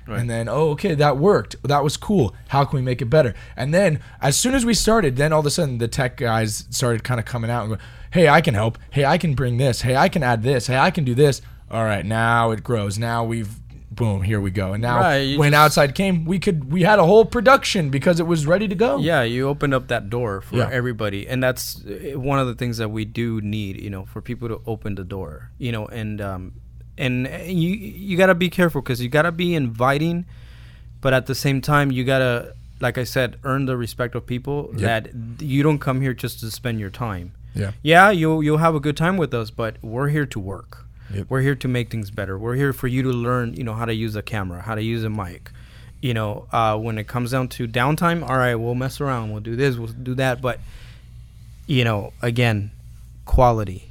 Right. And then, oh, okay, that worked. That was cool. How can we make it better? And then, as soon as we started, then all of a sudden the tech guys started kind of coming out and going, hey, I can help. Hey, I can bring this. Hey, I can add this. Hey, I can do this. All right, now it grows. Now we've, boom, here we go. And now Right, when just- outside came, we could, we had a whole production because it was ready to go. Yeah, you opened up that door for Yeah. everybody, and that's uh, one of the things that we do need. You know, for people to open the door. You know, and um, and uh, you you gotta be careful because you gotta be inviting, but at the same time you gotta, like I said, earn the respect of people. Yep. That you don't come here just to spend your time. Yeah. Yeah, you'll you'll have a good time with us, but we're here to work. Yep. We're here to make things better. We're here for you to learn, you know, how to use a camera, how to use a mic. You know, uh, when it comes down to downtime, all right, we'll mess around, we'll do this, we'll do that, but you know, again, quality,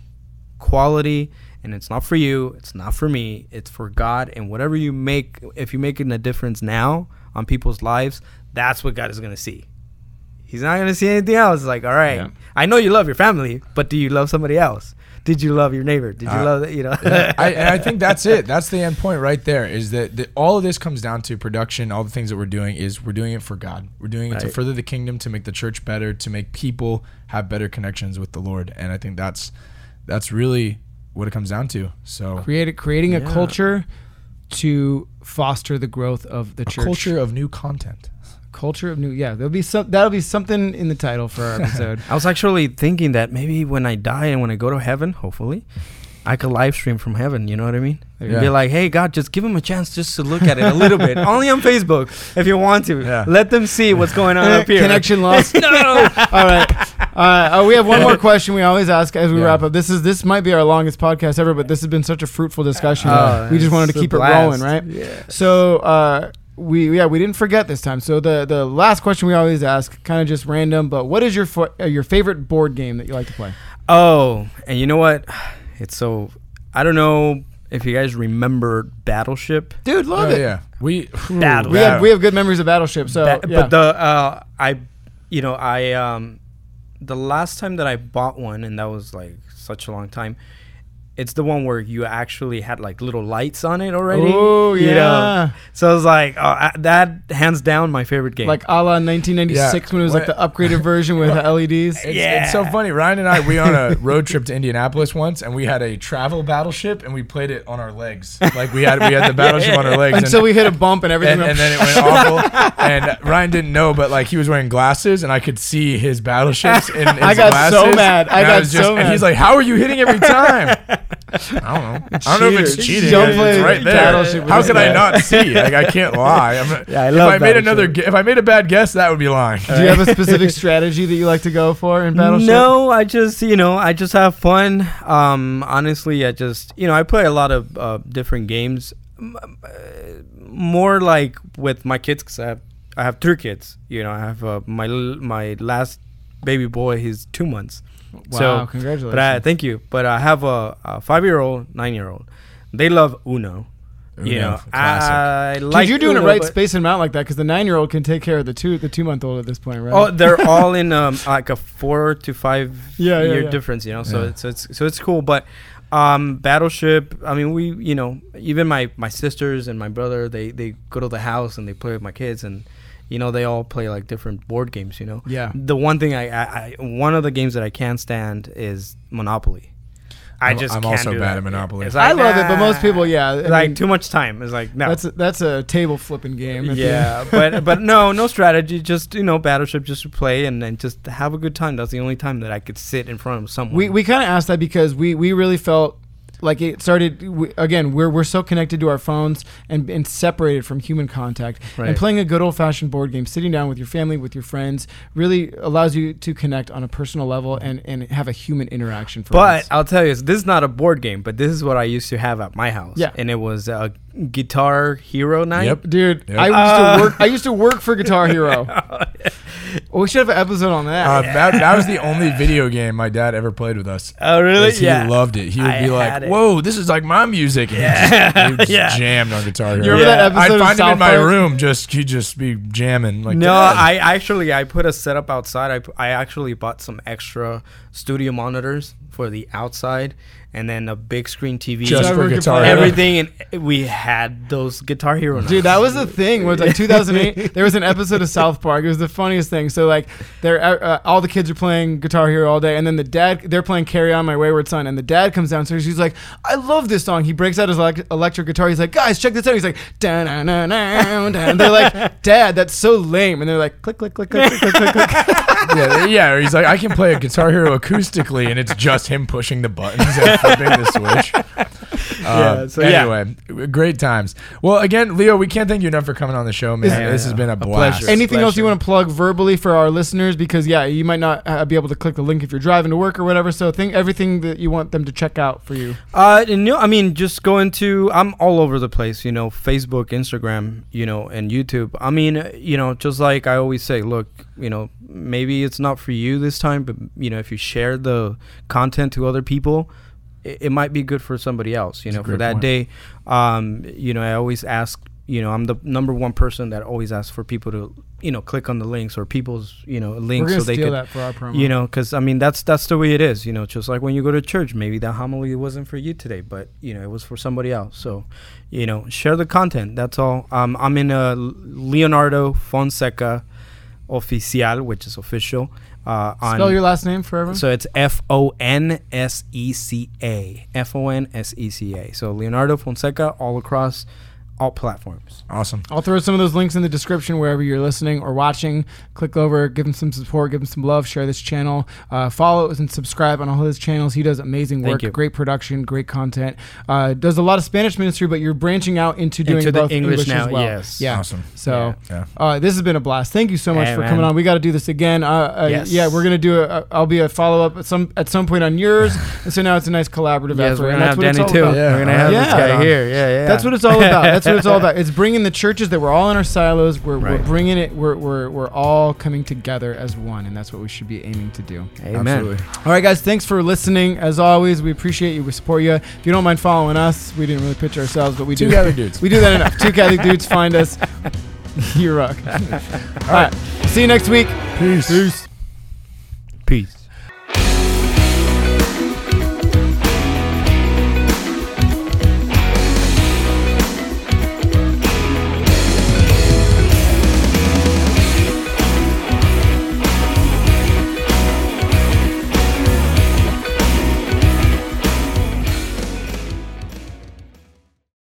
quality, and it's not for you, it's not for me, it's for God. And whatever you make, if you're making a difference now on people's lives, that's what God is gonna see. He's not gonna see anything else. Like, all right, Yeah. I know you love your family, but do you love somebody else? Did you love your neighbor? Did you Uh, love, that? you know? I, and I think that's it. *laughs* That's the end point right there. Is that, that all of this comes down to production. All the things that we're doing is we're doing it for God. We're doing it to further the kingdom, to make the church better, to make people have better connections with the Lord. And I think that's that's really what it comes down to. So Create, creating a culture to foster the growth of the a church. culture of new content. Culture of new. Yeah, there'll be some. That'll be something in the title for our *laughs* episode. I was actually thinking that maybe when I die and when I go to heaven, hopefully, I could live stream from heaven. You know what I mean? Yeah. Be like, hey, God, just give them a chance just to look at it a little bit. *laughs* Only on Facebook, if you want to. Yeah. Let them see what's going on up here. Connection lost. *laughs* no. All right. Uh, oh, we have one more question we always ask as we Yeah. wrap up. This is this might be our longest podcast ever, but this has been such a fruitful discussion. Oh, we just wanted to keep it rolling, right? Yeah. So uh, we yeah we didn't forget this time. So the the last question we always ask, kind of just random, but what is your fo- uh, your favorite board game that you like to play? Oh, and you know what? It's so. I don't know if you guys remember Battleship. Dude, love Oh, it. yeah. We Battle- We have we have good memories of Battleship. So Ba- yeah. But the uh, I, you know, I um, the last time that I bought one, and that was like such a long time. It's the one where you actually had like little lights on it already. Oh, you know? yeah. So I was like, oh, I- that hands down my favorite game. like a la 1996 Yeah. when it was like the upgraded *laughs* version with LEDs. It's, Yeah. it's so funny. Ryan and I, we on a road trip to Indianapolis once, and we had a travel battleship, and we played it on our legs. Like we had we had the *laughs* battleship on our legs, and- Until we hit a bump and everything. and, went and then it went awful. *laughs* And Ryan didn't know, but like he was wearing glasses, and I could see his battleships in his I got so mad. I And got was so And mad. he's like, "How are you hitting every time?" *laughs* I don't know. I don't know if it's cheating. Don't It's play right there. Battleship How this could guy. I not see? Like I can't *laughs* lie. I'm, Yeah, I if I made another, Battleship. gu- if I made a bad guess, that would be lying. Do you have a *laughs* specific strategy that you like to go for in Battleship? No, I just you know I just have fun. Um, honestly, I just you know I play a lot of uh, different games, uh, more like with my kids because I have I have three kids. You know, I have uh, my my last baby boy. He's two months. Wow, So, congratulations. But I thank you. But I have a, a five year old, nine year old. They love Uno. you know. I Dude, like you're doing Uno, it right, spacing them out like that, because the nine-year-old can take care of the two, the two-month-old at this point, right? Oh, they're *laughs* all in um like a four to five Yeah, yeah, year yeah. difference, you know. So Yeah. it's it's so it's cool, but um Battleship. I mean, we you know even my my sisters and my brother they they go to the house and they play with my kids and you know they all play like different board games. You know, yeah. the one thing I, I, I one of the games that I can't stand is Monopoly. I I'm- just I'm can't also do bad that. at Monopoly. It's I like, love it, but most people, yeah, I like mean, too much time. It's like no. That's a, that's a table flipping game. Yeah, but *laughs* but no, no strategy. Just you know, battleship, just to play and then just have a good time. That's the only time that I could sit in front of someone. we we kind of asked that because we we really felt like it started we, again we're we're so connected to our phones and, and separated from human contact Right. and playing a good old fashioned board game sitting down with your family with your friends really allows you to connect on a personal level and and have a human interaction for but once. I'll tell you, this is not a board game, but this is what I used to have at my house. Yeah. and it was a Guitar Hero night. Yep. Dude, Yep. I used Uh, to work. I used to work for Guitar *laughs* Hero. well, we should have an episode on that. Uh, that, that was the only video game my dad ever played with us. Oh really? Yes, He yeah. loved it. He would I be had like, it. "Whoa, this is like my music." And he just, he just *laughs* Yeah. jammed on Guitar Hero. You remember that Yeah. episode I'd of find him South in my Park? room, just he'd just be jamming. Like, no, "Dad." I actually I put a setup outside. I I actually bought some extra studio monitors for the outside, and then a big screen TV. just for we Guitar Hero. everything, and we had those Guitar Hero. Dude, nights. that was the thing. Was like *laughs* 2008. there was an episode of South Park. It was the funniest thing. So like, they're uh, uh, all the kids are playing Guitar Hero all day, and then the dad they're playing Carry On My Wayward Son, and the dad comes downstairs. He's like, I love this song. He breaks out his elec- electric guitar. He's like, guys, check this out. He's like, da na na na. And they're like, Dad, that's so lame. And they're like, click click click click click click click. click. yeah, yeah. Or he's like, I can play a Guitar Hero acoustically, and it's just him pushing the buttons and flipping the switch. *laughs* Uh, so yeah. anyway, great times. Well, again, Leo, we can't thank you enough for coming on the show, man. Yeah, this yeah. has been a A blast. pleasure. Anything else you want to plug verbally for our listeners? Because yeah, you might not uh, be able to click the link if you're driving to work or whatever. So think everything that you want them to check out for you. Uh, and, you know, I mean, just go into. I'm all over the place. You know, Facebook, Instagram, you know, and YouTube. I mean, uh, you know, just like I always say, look, you know, maybe it's not for you this time, but you know, if you share the content to other people, it, it might be good for somebody else. You That's know, for that point. day. Um, you know, I always ask. You know, I'm the number one person that always asks for people to, you know, click on the links or people's, you know, links so they could that for our promo. you know because i mean that's that's the way it is you know just like when you go to church maybe that homily wasn't for you today but you know it was for somebody else so you know share the content that's all um, i'm in a leonardo fonseca oficial which is official uh, on Spell your last name for everyone. so it's F O N S E C A. F O N S E C A. so leonardo fonseca all across all platforms Awesome. I'll throw some of those links in the description wherever you're listening or watching. Click over, give him some support, give him some love, share this channel, uh, follow and subscribe on all his channels. He does amazing work, great production, great content. Uh, does a lot of Spanish ministry, but you're branching out into doing Into the both English English, now, as well. yes. Yeah. Awesome. So Yeah. uh, this has been a blast. Thank you so much Hey, for man. coming on. We got to do this again. Uh, uh, Yes. Yeah, we're gonna do a. I'll be a follow up at some at some point on yours. *laughs* and so now it's a nice collaborative yes effort. we're and gonna that's have what danny too about. Yeah, we're gonna have right. this guy here yeah yeah That's what it's all about. That's *laughs* what it's all *laughs* about. It's bringing the churches that we're all in our silos. We're, we're bringing it. We're, we're, we're all coming together as one, and that's what we should be aiming to do. amen Absolutely. All right, guys. Thanks for listening. As always, we appreciate you. We support you. If you don't mind following us, we didn't really pitch ourselves, but we Two do. Catholic dudes. We do that enough. Two Catholic *laughs* dudes find us. *laughs* you rock. all right. See you next week. Peace. Peace. peace